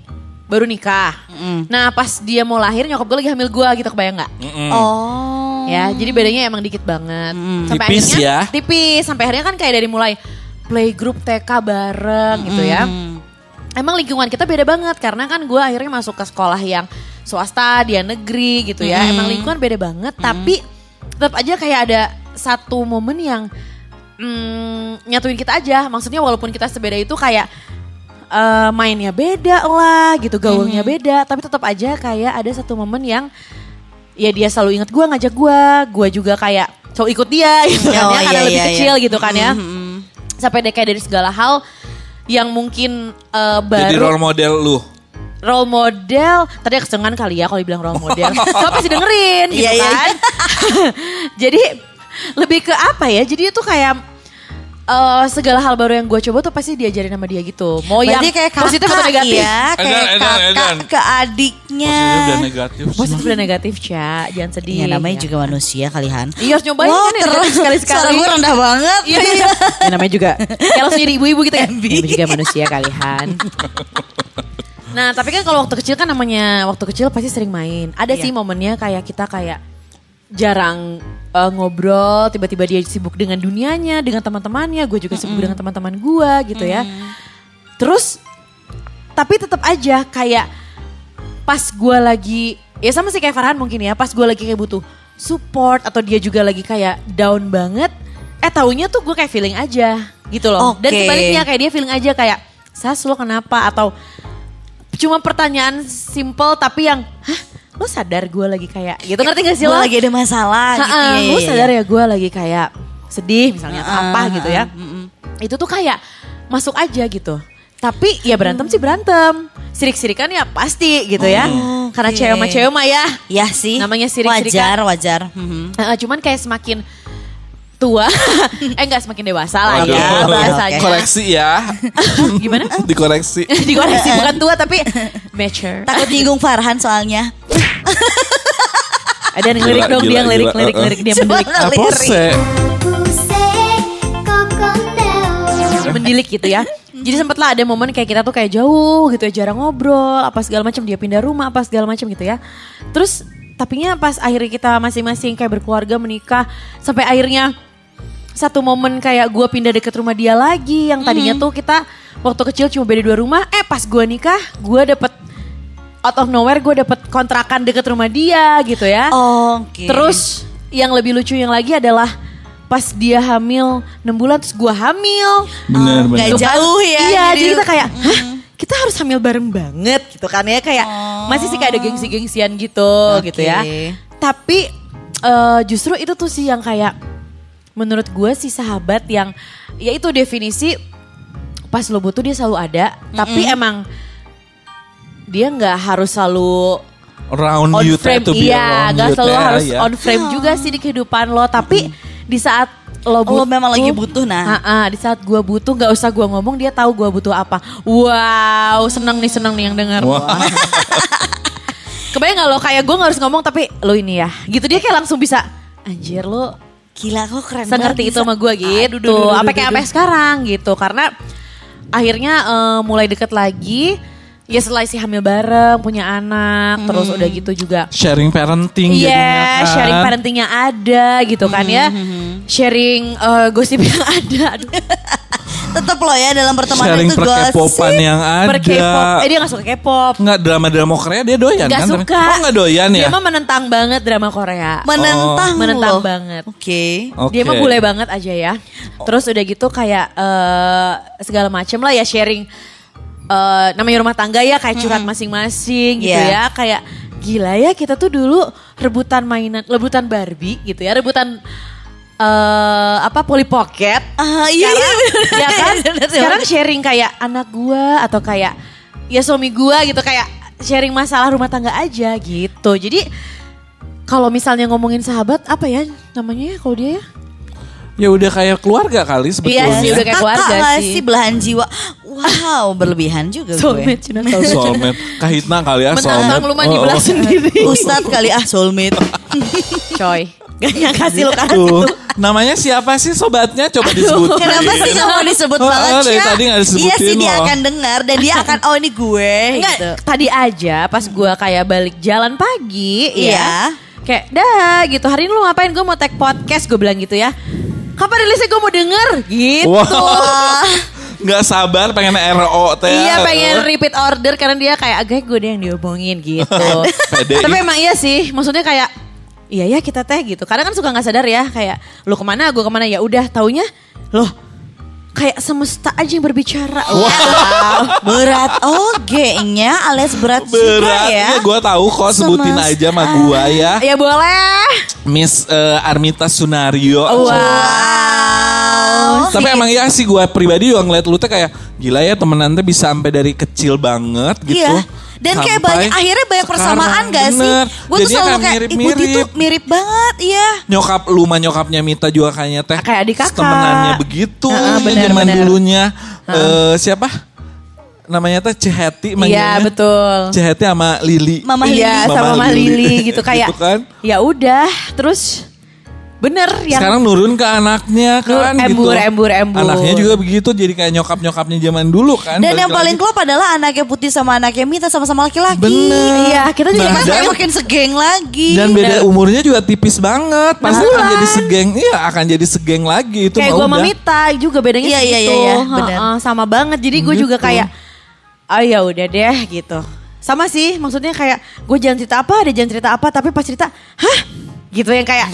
baru nikah. Mm-mm. Nah pas dia mau lahir nyokap gue lagi hamil gua gitu kebayang nggak? Oh. Ya jadi bedanya emang dikit banget. Sampai Tipis akhirnya, ya. Tipis. Sampai akhirnya kan kayak dari mulai playgroup TK bareng gitu ya. Mm. Emang lingkungan kita beda banget karena kan gue akhirnya masuk ke sekolah yang swasta, dia negeri gitu ya. Emang lingkungan beda banget, tapi tetap aja kayak ada satu momen yang mm, nyatuin kita aja. Maksudnya walaupun kita sebeda itu kayak eh, mainnya beda lah gitu, gaulnya beda, tapi tetap aja kayak ada satu momen yang ya dia selalu inget gue ngajak gue, gue juga kayak selalu ikut dia gitu kan Oh, ya, karena iya, lebih iya, kecil iya. gitu kan ya. Sampai deh kayak dari segala hal yang mungkin eh, baru Jadi role model lu. role model. Tadi kesengan kali ya kalau dibilang role model. So pasti dengerin gitu Iya, iya, kan? Jadi lebih ke apa ya? Jadi itu kayak eh, segala hal baru yang gue coba tuh pasti diajarin sama dia gitu mau yang Berarti kayak kakak positif atau negatif ya, kayak Edan, edan, kakak edan. ke adiknya. Maksudnya udah negatif. positif dan negatif Ca jangan sedih Ya namanya ya. juga manusia kalian. iya harus nyobain Wow, kan ya ter- negatif sekali-sekali Suara gue rendah banget. Iya, iya. ya namanya juga Kayak langsung jadi ibu-ibu gitu kan Namanya juga manusia kalian Nah tapi kan kalau waktu kecil kan namanya Waktu kecil pasti sering main Ada Iya. sih momennya kayak kita kayak Jarang eh, ngobrol Tiba-tiba dia sibuk dengan dunianya Dengan teman-temannya Gue juga sibuk dengan teman-teman gue gitu ya. Terus Tapi tetap aja kayak Pas gue lagi Ya sama sih kayak Farhan mungkin ya Pas gue lagi kayak butuh support Atau dia juga lagi kayak down banget Eh taunya tuh gue kayak feeling aja Gitu loh. Dan Oke. sebaliknya kayak dia feeling aja kayak Sas lo kenapa? Atau cuma pertanyaan simple tapi yang hah lo sadar gue lagi kayak gitu ngerti gak sih lo? lagi ada masalah gitu Ha-ha, ya. lo ya, sadar ya. gue lagi kayak sedih misalnya atau apa gitu ya. Itu tuh kayak masuk aja gitu. Tapi ya berantem sih berantem. Sirik-sirikan ya pasti gitu ya. Karena oke. cewek sama cewek mah ya. Ya sih. Namanya sirik-sirikan. Wajar, wajar. Mhm. Eh, cuman kayak semakin tua, eh enggak semakin dewasa lah Waduh. ya bahasanya. Koreksi ya. Gimana? Dikoreksi. Dikoreksi bukan tua tapi mature. Takut nyinggung Farhan soalnya. Ada yang lirik dong gila, dia lirik gila. lirik lirik dia mendilik Apa sih? mendilik gitu ya. Jadi sempet lah ada momen kayak kita tuh kayak jauh gitu ya jarang ngobrol apa segala macam dia pindah rumah apa segala macam gitu ya. Terus tapinya pas akhirnya kita masing-masing kayak berkeluarga menikah sampai akhirnya satu momen kayak gue pindah deket rumah dia lagi yang tadinya tuh kita waktu kecil cuma beda dua rumah eh pas gue nikah gue dapet out of nowhere gue dapet kontrakan deket rumah dia gitu ya Oke. Terus yang lebih lucu yang lagi adalah pas dia hamil 6 bulan terus gua hamil. Bener, bener. Nggak Gitu kan. jauh ya. Iya, jadi kita kayak, hah kita harus hamil bareng banget gitu kan ya. Kayak Oh. masih sih kayak ada gengsi-gengsian gitu gitu ya. Tapi eh, justru itu tuh sih yang kayak menurut gue sih sahabat yang ya itu definisi pas lo butuh dia selalu ada. Tapi emang dia nggak harus selalu Round on you frame. to be iya gak you selalu teh, harus ya. on frame juga sih di kehidupan lo. Tapi di saat lo butuh Lo memang lagi butuh, nah. Ha-ha, di saat gua butuh nggak usah gua ngomong dia tahu gua butuh apa. Wow seneng nih seneng nih yang dengar Wah. kebayang gak lo? Kayak gua nggak harus ngomong tapi lo ini ya. Gitu dia kayak langsung bisa anjir lo Gila kok keren sengerti banget itu bisa. sama gue gitu. Aduh, duh, duh, duh, apa kayak sampai sekarang gitu. Karena akhirnya eh, mulai deket lagi ya setelah si hamil bareng punya anak terus udah gitu juga Sharing parenting Iya, jadinya kan. sharing parentingnya ada gitu kan ya. Sharing eh, gosip yang ada. Tetep loh ya dalam pertemanan Sharing itu perkepopan gosip. yang per K-pop. ada. Eh dia gak suka K-pop. Nggak drama-drama Korea dia doyan Gak kan? suka. Oh nggak doyan ya? Dia mah menentang banget drama Korea. Menentang Menentang loh. banget. Oke. Oke. Dia mah bule banget aja ya. Terus udah gitu kayak eh, segala macem lah ya sharing. Eh, namanya rumah tangga ya kayak curhat masing-masing gitu Iya. ya. Kayak gila ya kita tuh dulu rebutan mainan, rebutan Barbie gitu ya. Rebutan eh apa Polly Pocket. Ah, iya, iya, bener. ya kan? Bener, Sekarang bener. sharing kayak anak gua atau kayak ya suami gua gitu kayak sharing masalah rumah tangga aja gitu. Jadi kalau misalnya ngomongin sahabat apa ya namanya ya kalau dia ya? Ya udah kayak keluarga kali sebetulnya. Iya sih, udah kayak keluarga Kakak sih. sih belahan jiwa. Wow, berlebihan juga gue. Soulmate, Cina, soulmate. Soulmate. Kahitna kali ya Menantang soulmate. lu mah Oh, dibelah oh. sendiri. Ustadz kali ah soulmate. Coy. Gak nyangka sih lu kan. Tuh, namanya siapa sih sobatnya? Coba disebut. Kenapa sih gak mau disebut Oh, banget oh, dari tadi nggak disebutin Iya sih dia loh. akan dengar dan dia akan oh ini gue Enggak, gitu. tadi aja pas gua kayak balik jalan pagi Iya. ya. Kayak dah gitu hari ini lu ngapain gue mau tag podcast gue bilang gitu ya. Kapan rilisnya gue mau denger gitu. Wah. nggak sabar pengen RO teh. Iya pengen repeat order karena dia kayak agak gue deh yang diomongin gitu. Pede. Tapi emang iya sih, maksudnya kayak iya ya kita teh gitu. Karena kan suka nggak sadar ya kayak lu ke mana, gue ke mana ya udah taunya loh kayak semesta aja yang berbicara. Wow. Berat oge-nya alias berat, juga Berat ya. gue tahu kok sebutin Semesta. aja sama gua ya. ya boleh. Miss eh, Armita Sunario. Wow. Tapi emang ya sih gue pribadi juga ngeliat lu tuh kayak gila ya temenan tuh bisa sampai dari kecil banget gitu. Iya. Dan kayak Sampai banyak akhirnya banyak persamaan gak sih? Gue tuh selalu kayak kayak ibu mirip-mirip. itu mirip banget, iya. Nyokap lu mah nyokapnya Mita juga kayaknya teh. Kayak adik kakak. Temenannya begitu. Ya, bener, zaman bener. dulunya. Eh, siapa? Namanya teh Ceheti Iya manggilnya. betul. Ceheti sama Lili. Mama Iya Mama sama Mama Lili. Lili gitu kayak. Gitu kan. Ya udah, terus bener yang Sekarang nurun ke anaknya Nur- kan embur, gitu. embur, embur. Anaknya juga begitu jadi kayak nyokap-nyokapnya zaman dulu kan. Dan yang paling klop adalah anaknya Putih sama anaknya Mita sama-sama laki-laki. Bener. Iya, kita juga Nah, kan dan- makin segeng lagi. Dan beda umurnya juga tipis banget. Pasti akan jadi segeng. Iya akan jadi segeng lagi itu kayak gue sama. Mita juga bedanya Iya, iya, segitu. iya, iya, Heeh, benar. sama banget. Jadi gue juga kayak ah ya udah deh gitu. Sama sih maksudnya kayak gue jangan cerita apa, ada jangan cerita apa, tapi pas cerita, hah? Gitu yang kayak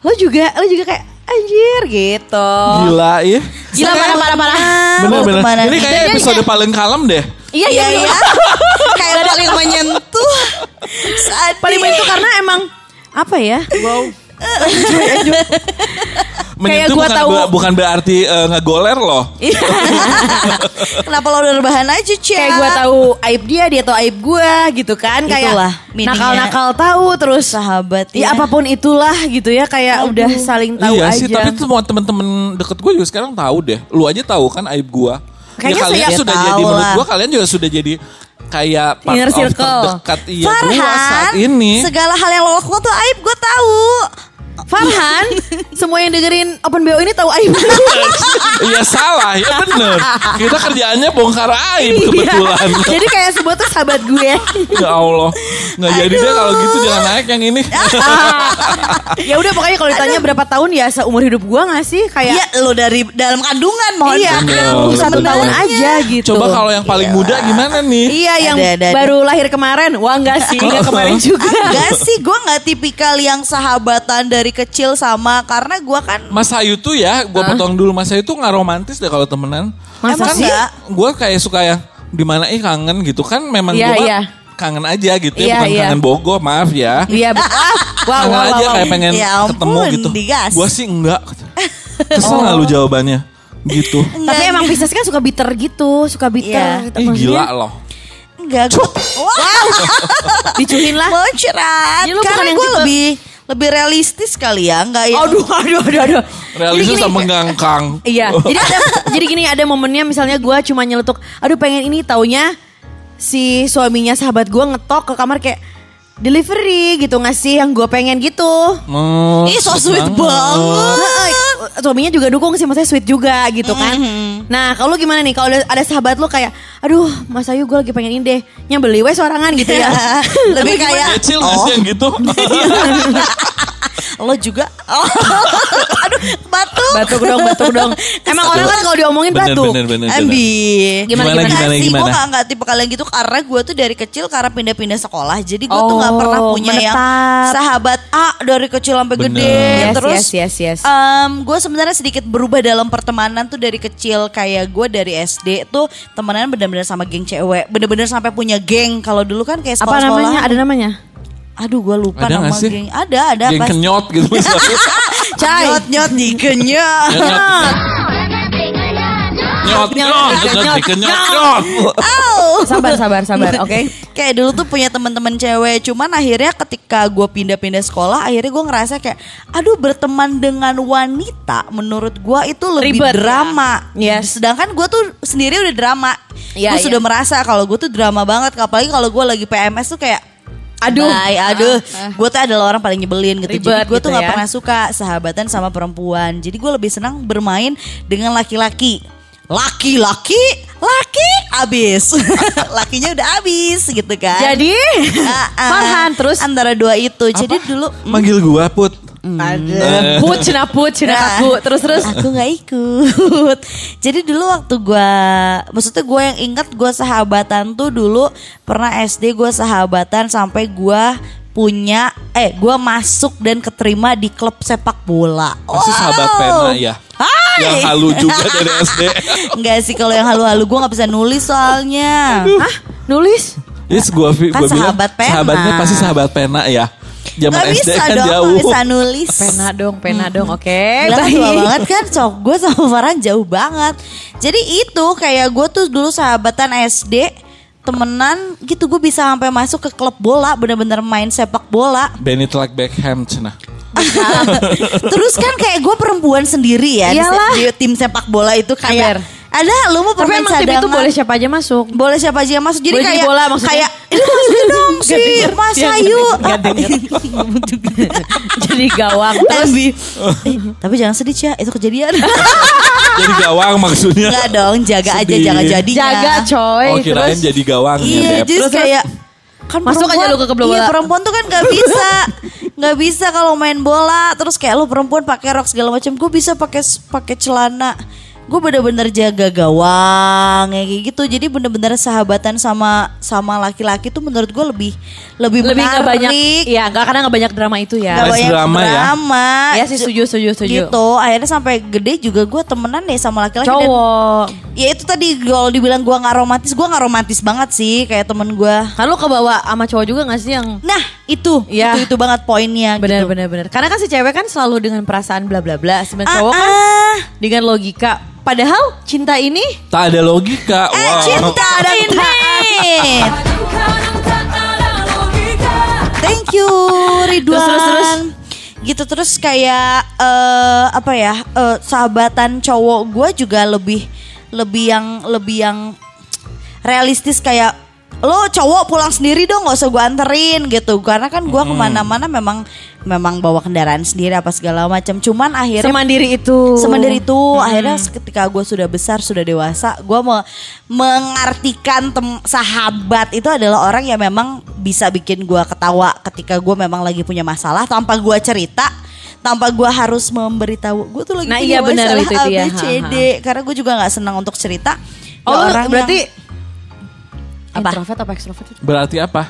lo juga, lo juga kayak anjir gitu. Gila ya. Gila parah parah parah. Bener-bener. ke mana Ini nih? kayak Dan episode paling kalem deh. Iya Iya, iya iya. iya. kayak paling menyentuh. Saat Paling itu karena emang apa ya? Wow. Menyentuh gua bukan, tahu- be- bukan berarti eh, ngegoler loh. Kenapa lo udah rebahan aja, Cia? kayak gue tahu aib dia, dia tahu aib gue gitu kan. Kayak Itulah meaningnya. nakal-nakal tahu terus sahabat Ya apa pun itulah gitu ya kayak udah saling tahu iya aja. sih, tapi semua temen-temen deket gue juga sekarang tahu deh. Lu aja tahu kan aib gue. Ya Kayaknya kalian saya sudah tahu jadi menurut lah. gue kalian juga sudah jadi kayak part Inner of circle. terdekat iya gua Farhan, saat ini. segala hal yang lo lakukan tuh aib gue tahu. Farhan, semua yang dengerin Open BO ini tahu aib. Iya salah, ya bener. Kita kerjaannya bongkar aib Iya. kebetulan. Jadi kayak sebuah tuh sahabat gue. ya Allah, nggak jadi deh kalau gitu jangan naik yang ini. ya udah pokoknya kalau ditanya berapa tahun ya seumur hidup gue gak sih kayak Iya, lo dari dalam kandungan mohon iya satu tahun aja gitu. Coba kalau yang paling muda gimana nih? Iya yang Ada, ada, ada. baru lahir kemarin. Wah enggak sih, enggak kemarin juga. Enggak sih, gue nggak tipikal yang sahabatan dari kecil sama karena gue kan Mas Ayu tuh ya, gue potong dulu Mas Ayu tuh nggak romantis deh kalau temenan. Masa Emang sih? enggak? Gue kayak suka yang di mana ih kangen gitu kan memang Iya, gue iya. kangen aja gitu ya, Iya, bukan iya. kangen Bogo, maaf ya. Iya. Ah, Wow, kangen wow, aja wow, kayak wow. pengen Ya ampun, ketemu gitu. digas. Gue sih enggak. Kesel nggak lu jawabannya? Gitu. Tapi emang Pisces kan suka bitter gitu, suka bitter. Iya. Ih Maksudnya, gila loh. enggak gue. Wow, Dicuhin lah. mau bukan Karena gue lebih lebih realistis kali ya, enggak yang Aduh, aduh, aduh, aduh. Realistis gini- sama ngangkang. Iya. Jadi ada jadi gini ada momennya misalnya gue cuma nyeletuk, aduh pengen ini taunya si suaminya sahabat gue ngetok ke kamar kayak delivery gitu ngasih yang gue pengen gitu. Oh, Ih, so sweet banget. Heeh, suaminya juga dukung sih, maksudnya sweet juga gitu kan. Nah kalau lu gimana nih kalau ada, sahabat lu kayak, aduh Mas Ayu gue lagi pengen ini deh, nyambeli wes sorangan gitu ya. lebih kayak Kecil sih yang gitu? lo juga. Oh. Aduh, batuk. batuk dong, batuk dong. Emang orang kan kalau diomongin Bener, batuk. bener, bener, bener. Ambi. Gimana, gimana, Enggak sih, gimana? Gue gak, gak tipe kalian gitu karena gue tuh dari kecil karena pindah-pindah sekolah. Jadi gue tuh gak Oh, pernah punya yang menetap. sahabat A dari kecil sampai Bener. gede. Yes, Terus yes, yes, yes. gue sebenarnya sedikit berubah dalam pertemanan tuh dari kecil. Kayak gue dari SD tuh temenan bener-bener sama geng cewek. Bener-bener sampai punya geng. Kalau dulu kan kayak Apa sekolah-sekolah. namanya? Ada namanya? Aduh gue lupa Ada nama nggak sih? geng. Ada, ada. Geng pasti. kenyot gitu. Cai. Nyot nyot di kenyot. Nyot, nyot, nyot, nyot, nyot. Sabar, sabar, sabar. Oke. kayak dulu tuh punya teman-teman cewek cuman akhirnya ketika gue pindah-pindah sekolah akhirnya gue ngerasa kayak aduh berteman dengan wanita menurut gue itu lebih Ribet, ya? drama Yes. sedangkan gue tuh sendiri udah drama Iya, gue iya. sudah merasa kalau gue tuh drama banget apalagi kalau gue lagi PMS tuh kayak Aduh. Bye, aduh, gue tuh adalah orang paling nyebelin gitu. Ribet Jadi gue tuh gitu nggak ya. pernah suka sahabatan sama perempuan. Jadi gue lebih senang bermain dengan laki-laki. Laki-laki, laki abis, lakinya udah abis gitu kan. Jadi Ah, ah. Farhan terus antara dua itu. Jadi dulu Manggil gua Put. Ada. Put, cina put, cina Nah. kaku. Terus terus. Aku nggak ikut. Jadi dulu waktu gua, maksudnya gue yang ingat gue sahabatan tuh dulu pernah SD gue sahabatan sampai gua punya, eh gue masuk dan keterima di klub sepak bola. Pasti sahabat pena ya. Hai. Yang halu juga dari SD. Enggak sih kalau yang halu-halu gue nggak bisa nulis soalnya. Hah? Nulis? Yes, gua, Kan gua bilang sahabat pena. sahabatnya pasti sahabat pena ya. Zaman Gak SD bisa kan dong, jauh. nggak bisa nulis. Pena dong, pena dong. Oke, Gila tua baik. banget kan Cok gue sama Farhan jauh banget Jadi itu kayak gue tuh dulu sahabatan SD Temenan gitu gue bisa sampai masuk ke klub bola Bener-bener main sepak bola Benit like Beckham cenah. Terus kan kayak gue perempuan sendiri ya di, Iyalah. di tim sepak bola itu kayak Ember. Ada lu mau Tapi pemain emang tim itu cadangan. boleh siapa aja masuk. boleh siapa aja yang masuk jadi Boleh jadi kayak bola maksudnya. kayak ini masukin dong si denger. Mas Dia Ayu. Jadi gawang. tapi eh, tapi jangan sedih ya itu kejadian Jadi gawang maksudnya. Enggak dong jaga aja jangan jadinya Jaga coy. Oh kirain Terus jadi gawang Iya, ya, Beb. jadi Terus, kayak kan Masuk aja perempuan- lu ke klub bola. Iya, perempuan tuh kan nggak bisa. nggak bisa kalau main bola terus kayak lu perempuan pakai rok segala macam. Gue bisa pakai pakai celana. Gue bener-bener jaga gawang ya kayak gitu. Jadi bener-bener sahabatan sama sama laki-laki tuh menurut gue lebih lebih, lebih menarik. banyak. Iya, nggak karena nggak banyak drama itu ya. Less banyak drama ya. drama. Iya sih, setuju, setuju, setuju. Gitu. Akhirnya sampai gede juga gue temenan deh sama laki-laki. dan- Cowok. Ya itu tadi kalau dibilang gue nggak romantis, gue nggak romantis banget sih kayak temen gue. Kalau kebawa sama cowok juga gak sih yang Nah itu, Iya. itu itu banget poinnya. benar gitu. benar benar. Karena kan si cewek kan selalu dengan perasaan bla bla bla. Sebenarnya Ah, cowok kan ah. dengan logika. Padahal cinta ini Tak ada logika. Eh Wow. cinta ini. Thank you Ridwan. Terus, terus, terus. Gitu terus kayak eh apa ya eh, sahabatan cowok gue juga lebih lebih yang lebih yang realistis kayak lo cowok pulang sendiri dong nggak usah gue anterin gitu. Karena kan gue ke mana-mana memang memang bawa kendaraan sendiri apa segala macam cuman akhirnya semandiri itu. Semandiri itu. Akhirnya ketika gue sudah besar sudah dewasa gue mau mengartikan tem- sahabat itu adalah orang yang memang bisa bikin gue ketawa ketika gue memang lagi punya masalah tanpa gue cerita tanpa gue harus memberitahu. Gue tuh lagi Nah, punya iya benar masalah itu, A, itu B, ya. C, karena gue juga nggak senang untuk cerita. Oh, ke lu orang berarti yang- Apa? introvert apa extrovert? Berarti apa?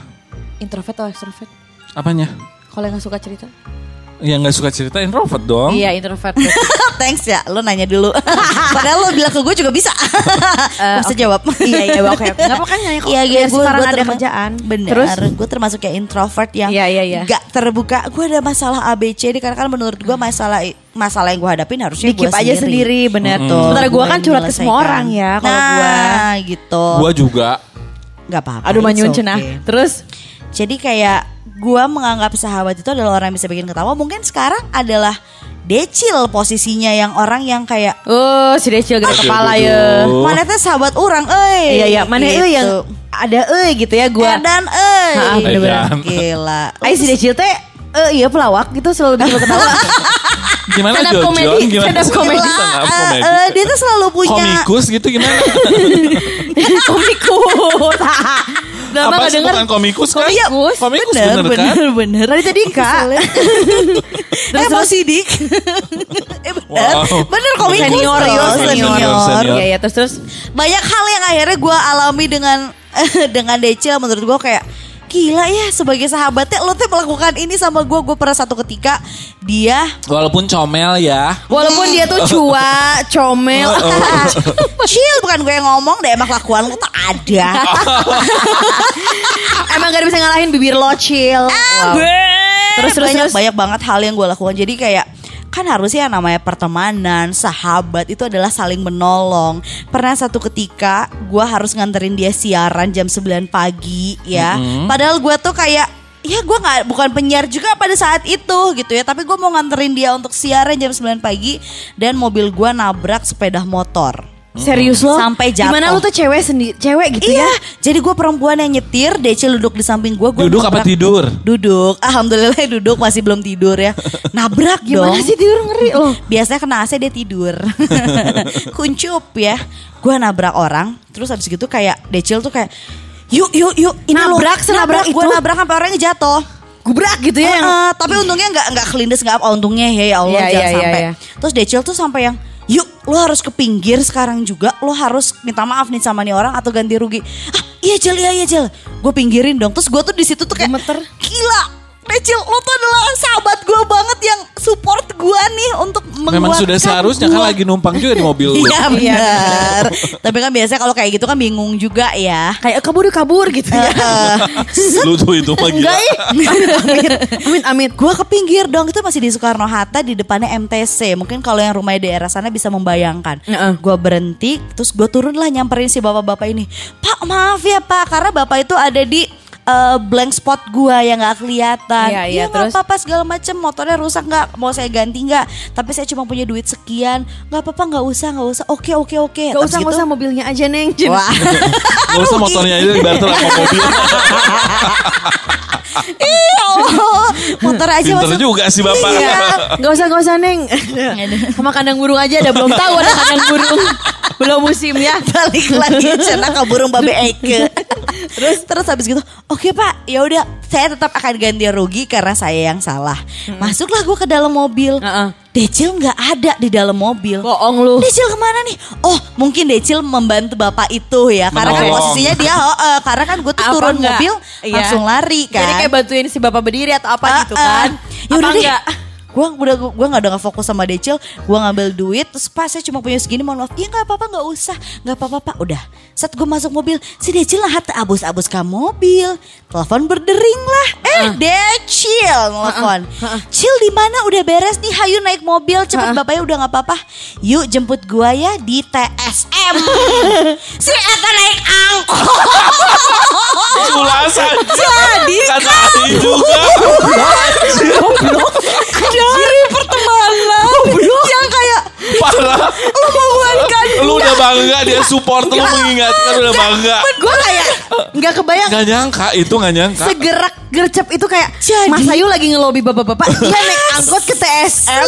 Introvert atau extrovert? Apanya? Kalau yang gak suka cerita? Yang nggak suka cerita introvert dong. Iya introvert. thanks ya lo nanya dulu padahal lo bilang ke gue juga bisa Gua bisa jawab iya iya oke. Nggak apa kan nanya kok. Iya, iya, Biar gue sekarang ada terma- kerjaan. Bener, Terus gue termasuk kayak introvert yang Iya, iya, iya. gak terbuka. Gue ada masalah ABCD karena kan menurut gue masalah masalah yang gue hadapin harusnya dikip gue aja sendiri bener Tuh, Sementara gue kan curhat ke semua orang ya kalau nah, gue. gitu. Gua juga. Gak apa-apa. Aduh manyun okay. cenah. Terus Jadi kayak gue menganggap sahabat itu adalah orang yang bisa bikin ketawa. Mungkin sekarang adalah decil posisinya yang orang yang kayak Oh, si Decil gerak Aduh, kepala ya. mana teh sahabat orang, eh. Iya iya, mana itu yang ada eh gitu ya gua. Edan, eh. Gila. Ay si Decil teh eh iya pelawak gitu selalu bikin ketawa. Gimana Stand up comedy, Gimana? stand up comedy. Stand up Eh, comedy. eh, dia tuh selalu punya Komikus gitu gimana? Komikus. Udah mah Apa sih denger. bukan komikus kan? Komikus. Komikus bener, bener, kan? bener, bener. Tadi kak. eh mau sidik. eh bener, Wow. bener komikus Senior senior, senior. senior. Iya iya terus terus. Banyak hal yang akhirnya gue alami dengan dengan Decil menurut gue kayak gila ya sebagai sahabatnya lo tuh melakukan ini sama gue gue pernah satu ketika dia Walaupun comel ya. Walaupun dia tuh cua, comel. chill bukan gue yang ngomong deh emang kelakuan lo tuh ada Emang gak bisa ngalahin bibir lo chill. Wow. Terus terus, banyak banyak banget hal yang gue lakukan. Jadi kayak kan harusnya yang namanya pertemanan sahabat itu adalah saling menolong. Pernah satu ketika gue harus nganterin dia siaran jam 9 pagi ya. Padahal gue tuh kayak ya gue nggak bukan penyiar juga pada saat itu gitu ya. Tapi gue mau nganterin dia untuk siaran jam 9 pagi dan mobil gue nabrak sepeda motor Serius lo? Sampai jatuh. Gimana lu tuh cewek sendiri, cewek gitu iya ya? jadi gue perempuan yang nyetir Decil duduk di samping gue gue Duduk apa tidur? Duduk, alhamdulillah duduk masih belum tidur ya. Nabrak Gimana dong. sih tidur ngeri lo? Biasanya kena AC dia tidur. Kuncup ya. Gue nabrak orang, terus habis gitu kayak Decil tuh kayak yuk yuk yuk ini Nabrak, lo senabrak Gue itu? nabrak sampai orangnya jatuh. gubrak gitu ya. yang- Heeh, tapi untungnya nggak nggak kelindes nggak apa untungnya ya ya Allah Iya, jangan iya, iya, sampai. iya. Terus Decil tuh sampai yang lo harus ke pinggir sekarang juga lo harus minta maaf nih sama nih orang atau ganti rugi. Ah iya Jel iya iya Jel. Gue pinggirin dong. Terus gue tuh di situ tuh kayak Gemeter. gila. Decil lo tuh adalah sahabat gue banget yang support gue nih untuk Memang sudah seharusnya kan gua. lagi numpang juga di mobil lu. Iya benar. Tapi kan biasanya kalau kayak gitu kan bingung juga ya. Kayak kabur kabur gitu ya. Lu tuh itu mah gila. Enggak ih. Amit, amit, amit. Gue ke pinggir dong itu masih di Soekarno Hatta di depannya MTC. Mungkin kalau yang rumahnya di daerah sana bisa membayangkan. Heeh. Gue berhenti, terus gue turun lah nyamperin si bapak-bapak ini. Pak maaf ya pak, karena bapak itu ada di eh, blank spot gue yang nggak kelihatan. Iya, iya, nggak terus? apa-apa segala macem. Motornya rusak nggak? Mau saya ganti nggak? Tapi saya cuma punya duit sekian. Nggak apa-apa, nggak usah, nggak usah. Oke oke oke. Gak Terus usah, gak gitu, usah mobilnya aja neng. Wah. Gak usah motornya aja dibantu sama mobil. Iya. Motor aja Pinter masuk. juga sih bapak. Iya, gak usah, gak usah neng. Sama kandang burung aja, ada belum tahu ada kandang burung. Belum musimnya. balik lagi cina ke burung babe Eke. terus terus habis gitu, oke pak, ya udah saya tetap akan ganti rugi karena saya yang salah. Masuklah gue ke dalam mobil. Heeh. Decil nggak ada di dalam mobil. Bohong lu. Decil ke mana nih? Oh mungkin Decil membantu bapak itu ya Karena kan posisinya dia oh, eh, Karena kan gue tuh Apa turun enggak? mobil Iya. Langsung lari kan Jadi kayak bantuin si bapak berdiri atau apa gitu Ah, ah. kan. Ya udah deh. enggak? Gue udah gue nggak nggak fokus sama Decil, gue ngambil duit, terus pas saya cuma punya segini, mohon maaf, iya nggak apa-apa nggak usah, nggak apa-apa pak, udah. Saat gue masuk mobil, si Decil lah abus-abus ke mobil, telepon berdering lah, eh Decil telepon, Cil di mana? Udah beres nih, hayu naik mobil, cepet bapaknya udah nggak apa-apa, yuk jemput gue ya di TSM, si Eta naik angkot, Ulasan. jadi Kata juga. Dari pertemanan yang kayak Parah. lu menguatkan Lu udah bangga dia support lu mengingatkan udah bangga. Gue kayak nggak kebayang. Gak nyangka itu gak nyangka. segerak gercep itu kayak Jadi- Mas Ayu lagi ngelobi bapak-bapak dia naik angkot ke TSM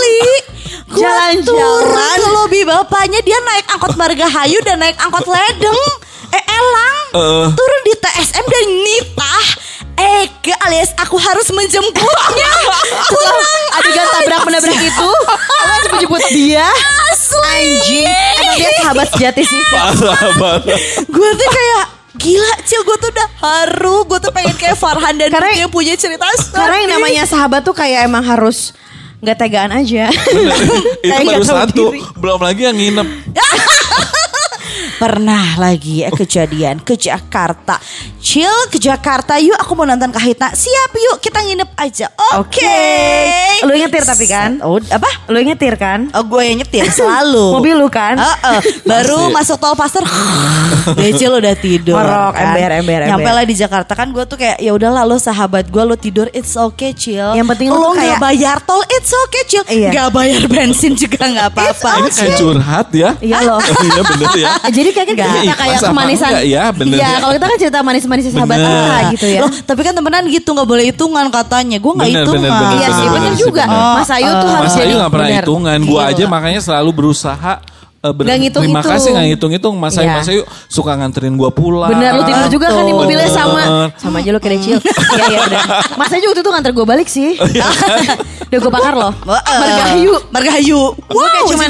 Jalan-jalan. turun ke lobi bapaknya Dia naik angkot Margahayu dan naik angkot Ledeng. Eh Elang. Eh. Turun di TSM dan nitah Eke alias aku harus menjemputnya Menjemput dia Asli anjing emang dia sahabat sejati sih. Gue tuh kayak Gila Cil gue tuh udah haru Gue tuh pengen kayak Farhan dan Karena- dia punya cerita karena yang namanya sahabat tuh kayak emang harus nggak tegaan aja Bener. itu baru satu. diri. Belum lagi yang nginep. Pernah lagi eh, kejadian ke Jakarta Chill ke Jakarta yuk aku mau nonton Kahitna Siap yuk kita nginep aja Oke Lu yang nyetir tapi kan? Oh apa? Lu nyetir kan? Oh gue yang nyetir selalu Mobil lu kan? Heeh. Baru Pasti. masuk tol pasar Decil udah tidur Ngorok, ember, ember, Nyampe ember. lah di Jakarta kan gue tuh kayak ya udahlah lo sahabat gue lo tidur it's okay chill Yang penting lo lo tuh nggak kayak- bayar tol it's okay chill Iya. Nggak bayar bensin juga nggak apa-apa Ini kayak curhat ya. Iya loh. Iya bener ya. Jadi kan Nggak. kita Ikhlas kayak kemanisan. enggak ya, bener Iya, ya. kalau kita kan cerita manis-manis sahabat Bener. kita gitu ya. Loh, tapi kan temenan gitu nggak boleh hitungan katanya. Gue nggak Bener, hitungan. bener, bener, Iya sih, bener, juga. Mas Ayu tuh harus Mas jadi Ayu gak pernah bener. hitungan. Gua Iya. aja makanya selalu berusaha eh, ber- Nggak ngitung-ngitung. Terima kasih gak ngitung-ngitung. Mas Ayu, Iya. Mas Ayu suka nganterin gua pulang. Bener lu tidur juga kan di mobilnya Bener. sama Sama aja lu kayak Cil Iya iya bener Mas Ayu waktu itu nganter gue balik sih Udah gue bakar loh. Margahayu Margahayu. Gue kayak cuman.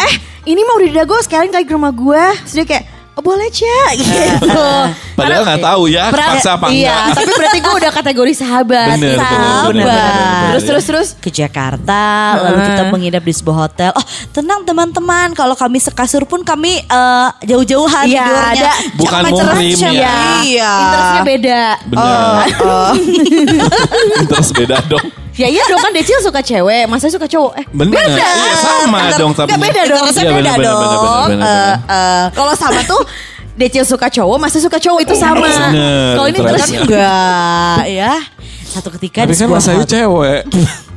Eh ini mau di Dago sekalian kali ke rumah gue Terus dia kayak oh, boleh Cia gitu Padahal nggak tahu ya, Pra- paksa apa Iya enggak. tapi berarti gue udah kategori sahabat Bener, Sahabat. bener, bener, bener. Terus terus terus ke Jakarta, lalu kita menginap di sebuah hotel. Oh, tenang teman-teman, kalau kami sekasur pun kami eh, jauh-jauhan Iya, tidurnya. ada. Bukan muhrim ya. Iya. Interestnya beda Bener. Oh, Terus beda dong. Ya iya dong kan Decil suka cewek Mas Ayu suka cowok Eh Bener. beda Iya sama dong tapi. Nggak beda dong. Iya, beda dong. Eh, bener. eh, Kalau sama tuh Decil suka cowok, Mas Ayu suka cowok itu sama. Kalau ini terus enggak ya. Satu ketika Tapi di kan sebuah Mas Ayu cewek.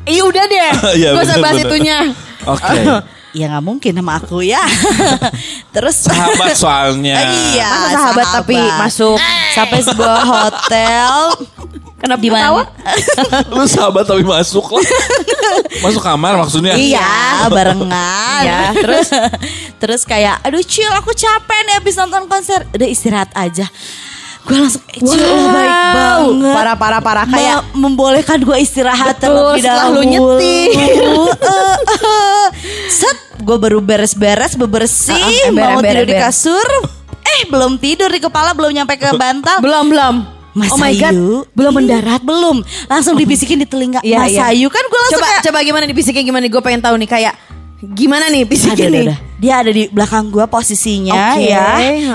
Iya udah deh. Iya, Gak usah bahas bener. itunya. Oke. Ya nggak mungkin sama aku ya. Terus Sahabat soalnya. Iya, Masa sahabat tapi masuk. sampai sebuah hotel. Kenapa Di mana? ketawa? Lu sahabat tapi masuk lah. Masuk kamar maksudnya. Iya, barengan. Iya, terus terus kayak aduh Cil, aku capek nih habis nonton konser. Udah istirahat aja. gue langsung eh, lo baik Wow. banget Parah, parah, Kayak- membolehkan gue istirahat terlebih setelah lu dahulu nyetir. Eh, eh. set gue baru beres-beres bebersih Ah, ah, mau ember, tidur ember, di kasur eh belum tidur di kepala belum nyampe ke bantal Belum, belum. Mas oh my God. Ayu belum mendarat belum langsung dibisikin di telinga Iya, Mas iya. Ayu kan gue langsung Coba, kayak coba gimana nih bisiknya gimana? Gue pengen tahu nih kayak gimana nih ada, bisiknya ada, nih? ada. Dia ada di belakang gue posisinya Oke, ya.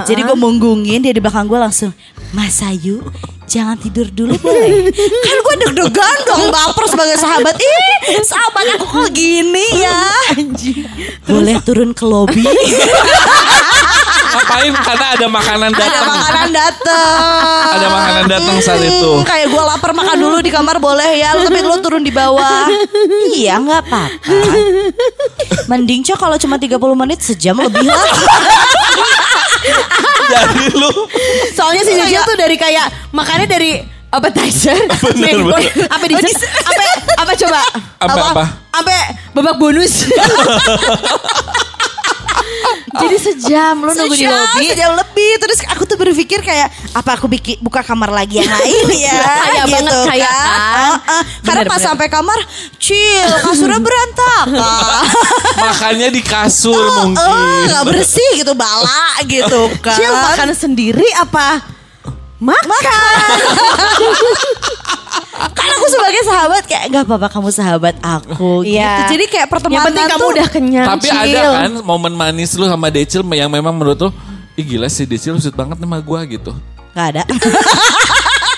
Jadi gue munggungin dia di belakang gue langsung Mas Ayu jangan tidur dulu boleh Kan gue deg-degan dong baper sebagai sahabat Ih sahabat aku kok gini ya Boleh turun ke lobi Ngapain? Karena ada makanan Ada datang. makanan dateng Ada makanan datang saat Hmm, itu. Kayak gue lapar makan dulu di kamar boleh ya Tapi lu turun di bawah Iya nggak apa-apa Mending cok kalau cuma 30 menit sejam lebih lah Jadi lu Soalnya si Jojo tuh dari kayak makannya dari appetizer, Bener, main course, bener. apa di apa apa coba? Apa, apa? Apa babak bonus? Jadi sejam lu nunggu di lobi. sejam lebih terus aku tuh berpikir kayak apa aku bikin buka kamar lagi yang lain ya Kayak banget, kayak kan. Heeh. karena Bener, pas bener. sampai kamar chill kasurnya berantakan makannya di kasur Oh, mungkin. nggak bersih gitu bala gitu kan Cil makan sendiri apa? Makan. kan aku sebagai sahabat kayak nggak apa-apa kamu sahabat aku Iya. gitu jadi kayak pertemanan Yang penting kamu tuh udah kenyang. Tapi Cil. ada kan momen manis lu sama Decil yang memang menurut lu Ih gila sih Decil sweet banget sama gua gitu. nggak ada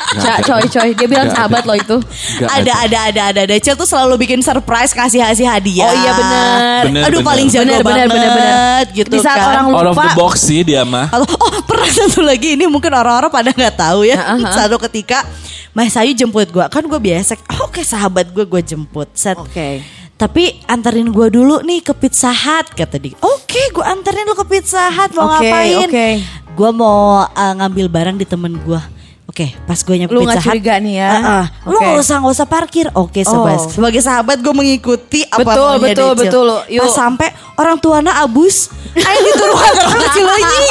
Ca- coy coy dia bilang Nggak sahabat lo itu. Gak ada ada ada ada Decil tuh selalu bikin surprise kasih kasih hadiah Oh iya benar. Bener, aduh bener. paling jago Bener, bener, banget bener, bener. gitu Di saat kan orang Out of lupa. the box sih dia mah. Atau oh pernah satu lagi ini mungkin orang-orang pada nggak tahu ya. Ah, ah, ah. Satu ketika Mas Ayu jemput gue kan gue biasa oke sahabat gue gue jemput set. Oke. Tapi anterin gue dulu nih ke Pizza Hut kata dia. Oke gue anterin lu ke Pizza Hut mau Oke, ngapain? oke. Gue mau uh, ngambil barang di temen gue. Oke, pas gue nyampe Lu Pizza Hut, curiga nih ya? ah, ah. lu Oke. nggak usah nggak usah parkir. Oke, sebagai, Oh. sebagai sahabat gue mengikuti apa Betul, betul, Decil. betul. Yuk. Pas sampai orang tuana abus, ayo diturunkan ke kecil lagi.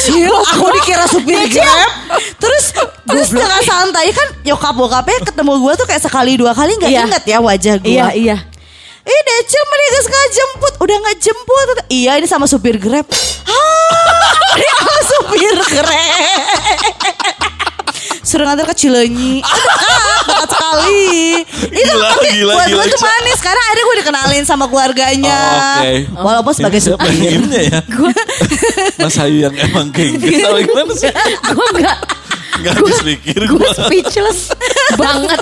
Cil, aku dikira supir grab. Terus terus dengan santai kan nyokap bokapnya ketemu gue tuh kayak sekali dua kali nggak Iya. inget ya wajah gue. Iya iya. Eh Decil mendingan nggak jemput. Udah nggak jemput. Iya ini sama supir grab. Hah Dia sama supir grab Suruh ngantar ke Cilenyi Dekat, dekat sekali Itu Gila, tapi gila, buat gue tuh manis Karena akhirnya gue dikenalin sama keluarganya Oh, oke. Walaupun sebagai siapa ngirimnya ya? Mas Ayu yang emang kayak gitu. Atau gimana sih? Gue enggak. Gak habis pikir Gue gue. speechless banget.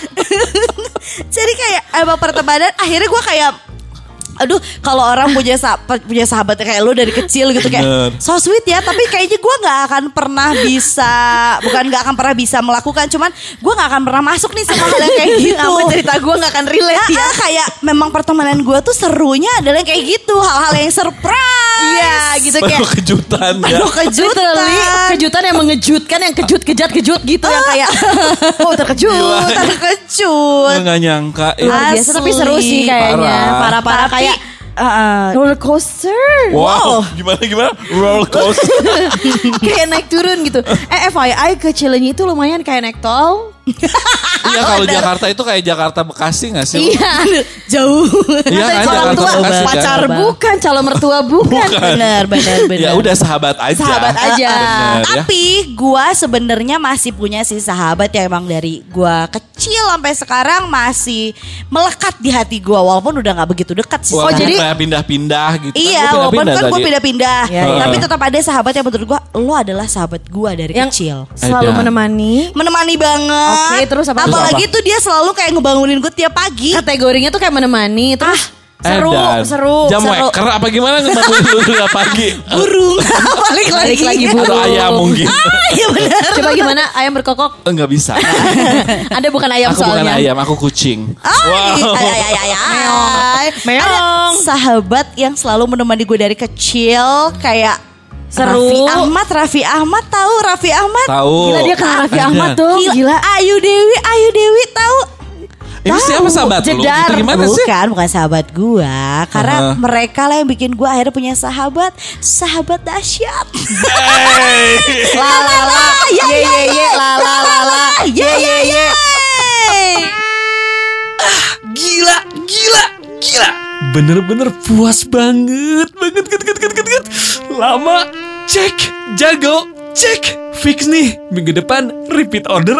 Jadi kayak emang pertemanan Akhirnya gue kayak Aduh kalau orang punya sahabat punya sahabat kayak lu dari kecil gitu kayak Bener. so sweet ya tapi kayaknya gue nggak akan pernah bisa bukan nggak akan pernah bisa melakukan cuman gue nggak akan pernah masuk nih sama hal yang kayak gitu Sama cerita gue gak akan relate Ya, ya. kayak memang pertemanan gue tuh serunya adalah yang kayak gitu hal-hal yang surprise Iya gitu kayak. Penuh kejutan ya. Penuh kejutan Literally kejutan yang mengejutkan yang kejut kejat kejut gitu yang kayak oh terkejut terkejut Gue gak nyangka. ya. luar biasa tapi seru sih kayaknya Parah. parah parah Tapi, kayak uh, roller coaster? Wow, gimana gimana? Roller coaster. kayak naik turun gitu. Eh FYI ke Cilenyi itu lumayan kayak naik tol Iya kalau Jakarta itu kayak Jakarta Bekasi gak sih? iya jauh Iya kan calon Jakarta tua Bekasi kan? pacar bukan calon mertua bukan benar benar benar Ya udah sahabat aja. Sahabat aja. Bener, ya. Tapi gua sebenarnya masih punya sih sahabat yang emang dari gua kecil sampai sekarang masih melekat di hati gua walaupun udah nggak begitu dekat sih. Wah, Oh, jadi- kayak pindah-pindah gitu. Iya, Kan walaupun kan tadi. gue pindah-pindah, Iya, iya. tapi tetap ada sahabat yang menurut gua lo adalah sahabat gua dari yang kecil. selalu menemani Menemani banget. Oke, terus apa? Apalagi tuh dia selalu kayak ngebangunin gue tiap pagi. kategorinya tuh kayak menemani terus seru Edan. seru Jam seru weker apa gimana ngebangunin lu tiap pagi? Burung balik lagi. Balik lagi, Bu. Atau Burung. ayam mungkin. Ah, iya benar. coba gimana ayam berkokok Enggak bisa. anda bukan ayam aku bukan soalnya ayam, aku kucing. Ay, ay, ay, ay, ay. Meong. Ada sahabat yang selalu menemani gue dari kecil kayak Seru. Raffi Ahmad, Raffi Ahmad tahu Raffi Ahmad? Tahu. gila dia kenal Raffi. Ahmad tuh Gila. gila Ayu Dewi, Ayu Dewi tahu? Ini siapa sahabat lu? Jedar. Itu gimana sih? bukan, bukan sahabat gua. Karena Aha. mereka lah yang bikin gua akhirnya punya sahabat, sahabat dahsyat. La la la, ye ye ye, la la la la, ye ye ye. Gila, gila, gila. Bener-bener puas banget, banget, banget, banget, banget, banget. Lama, cek, jago, cek. Fix nih, minggu depan repeat order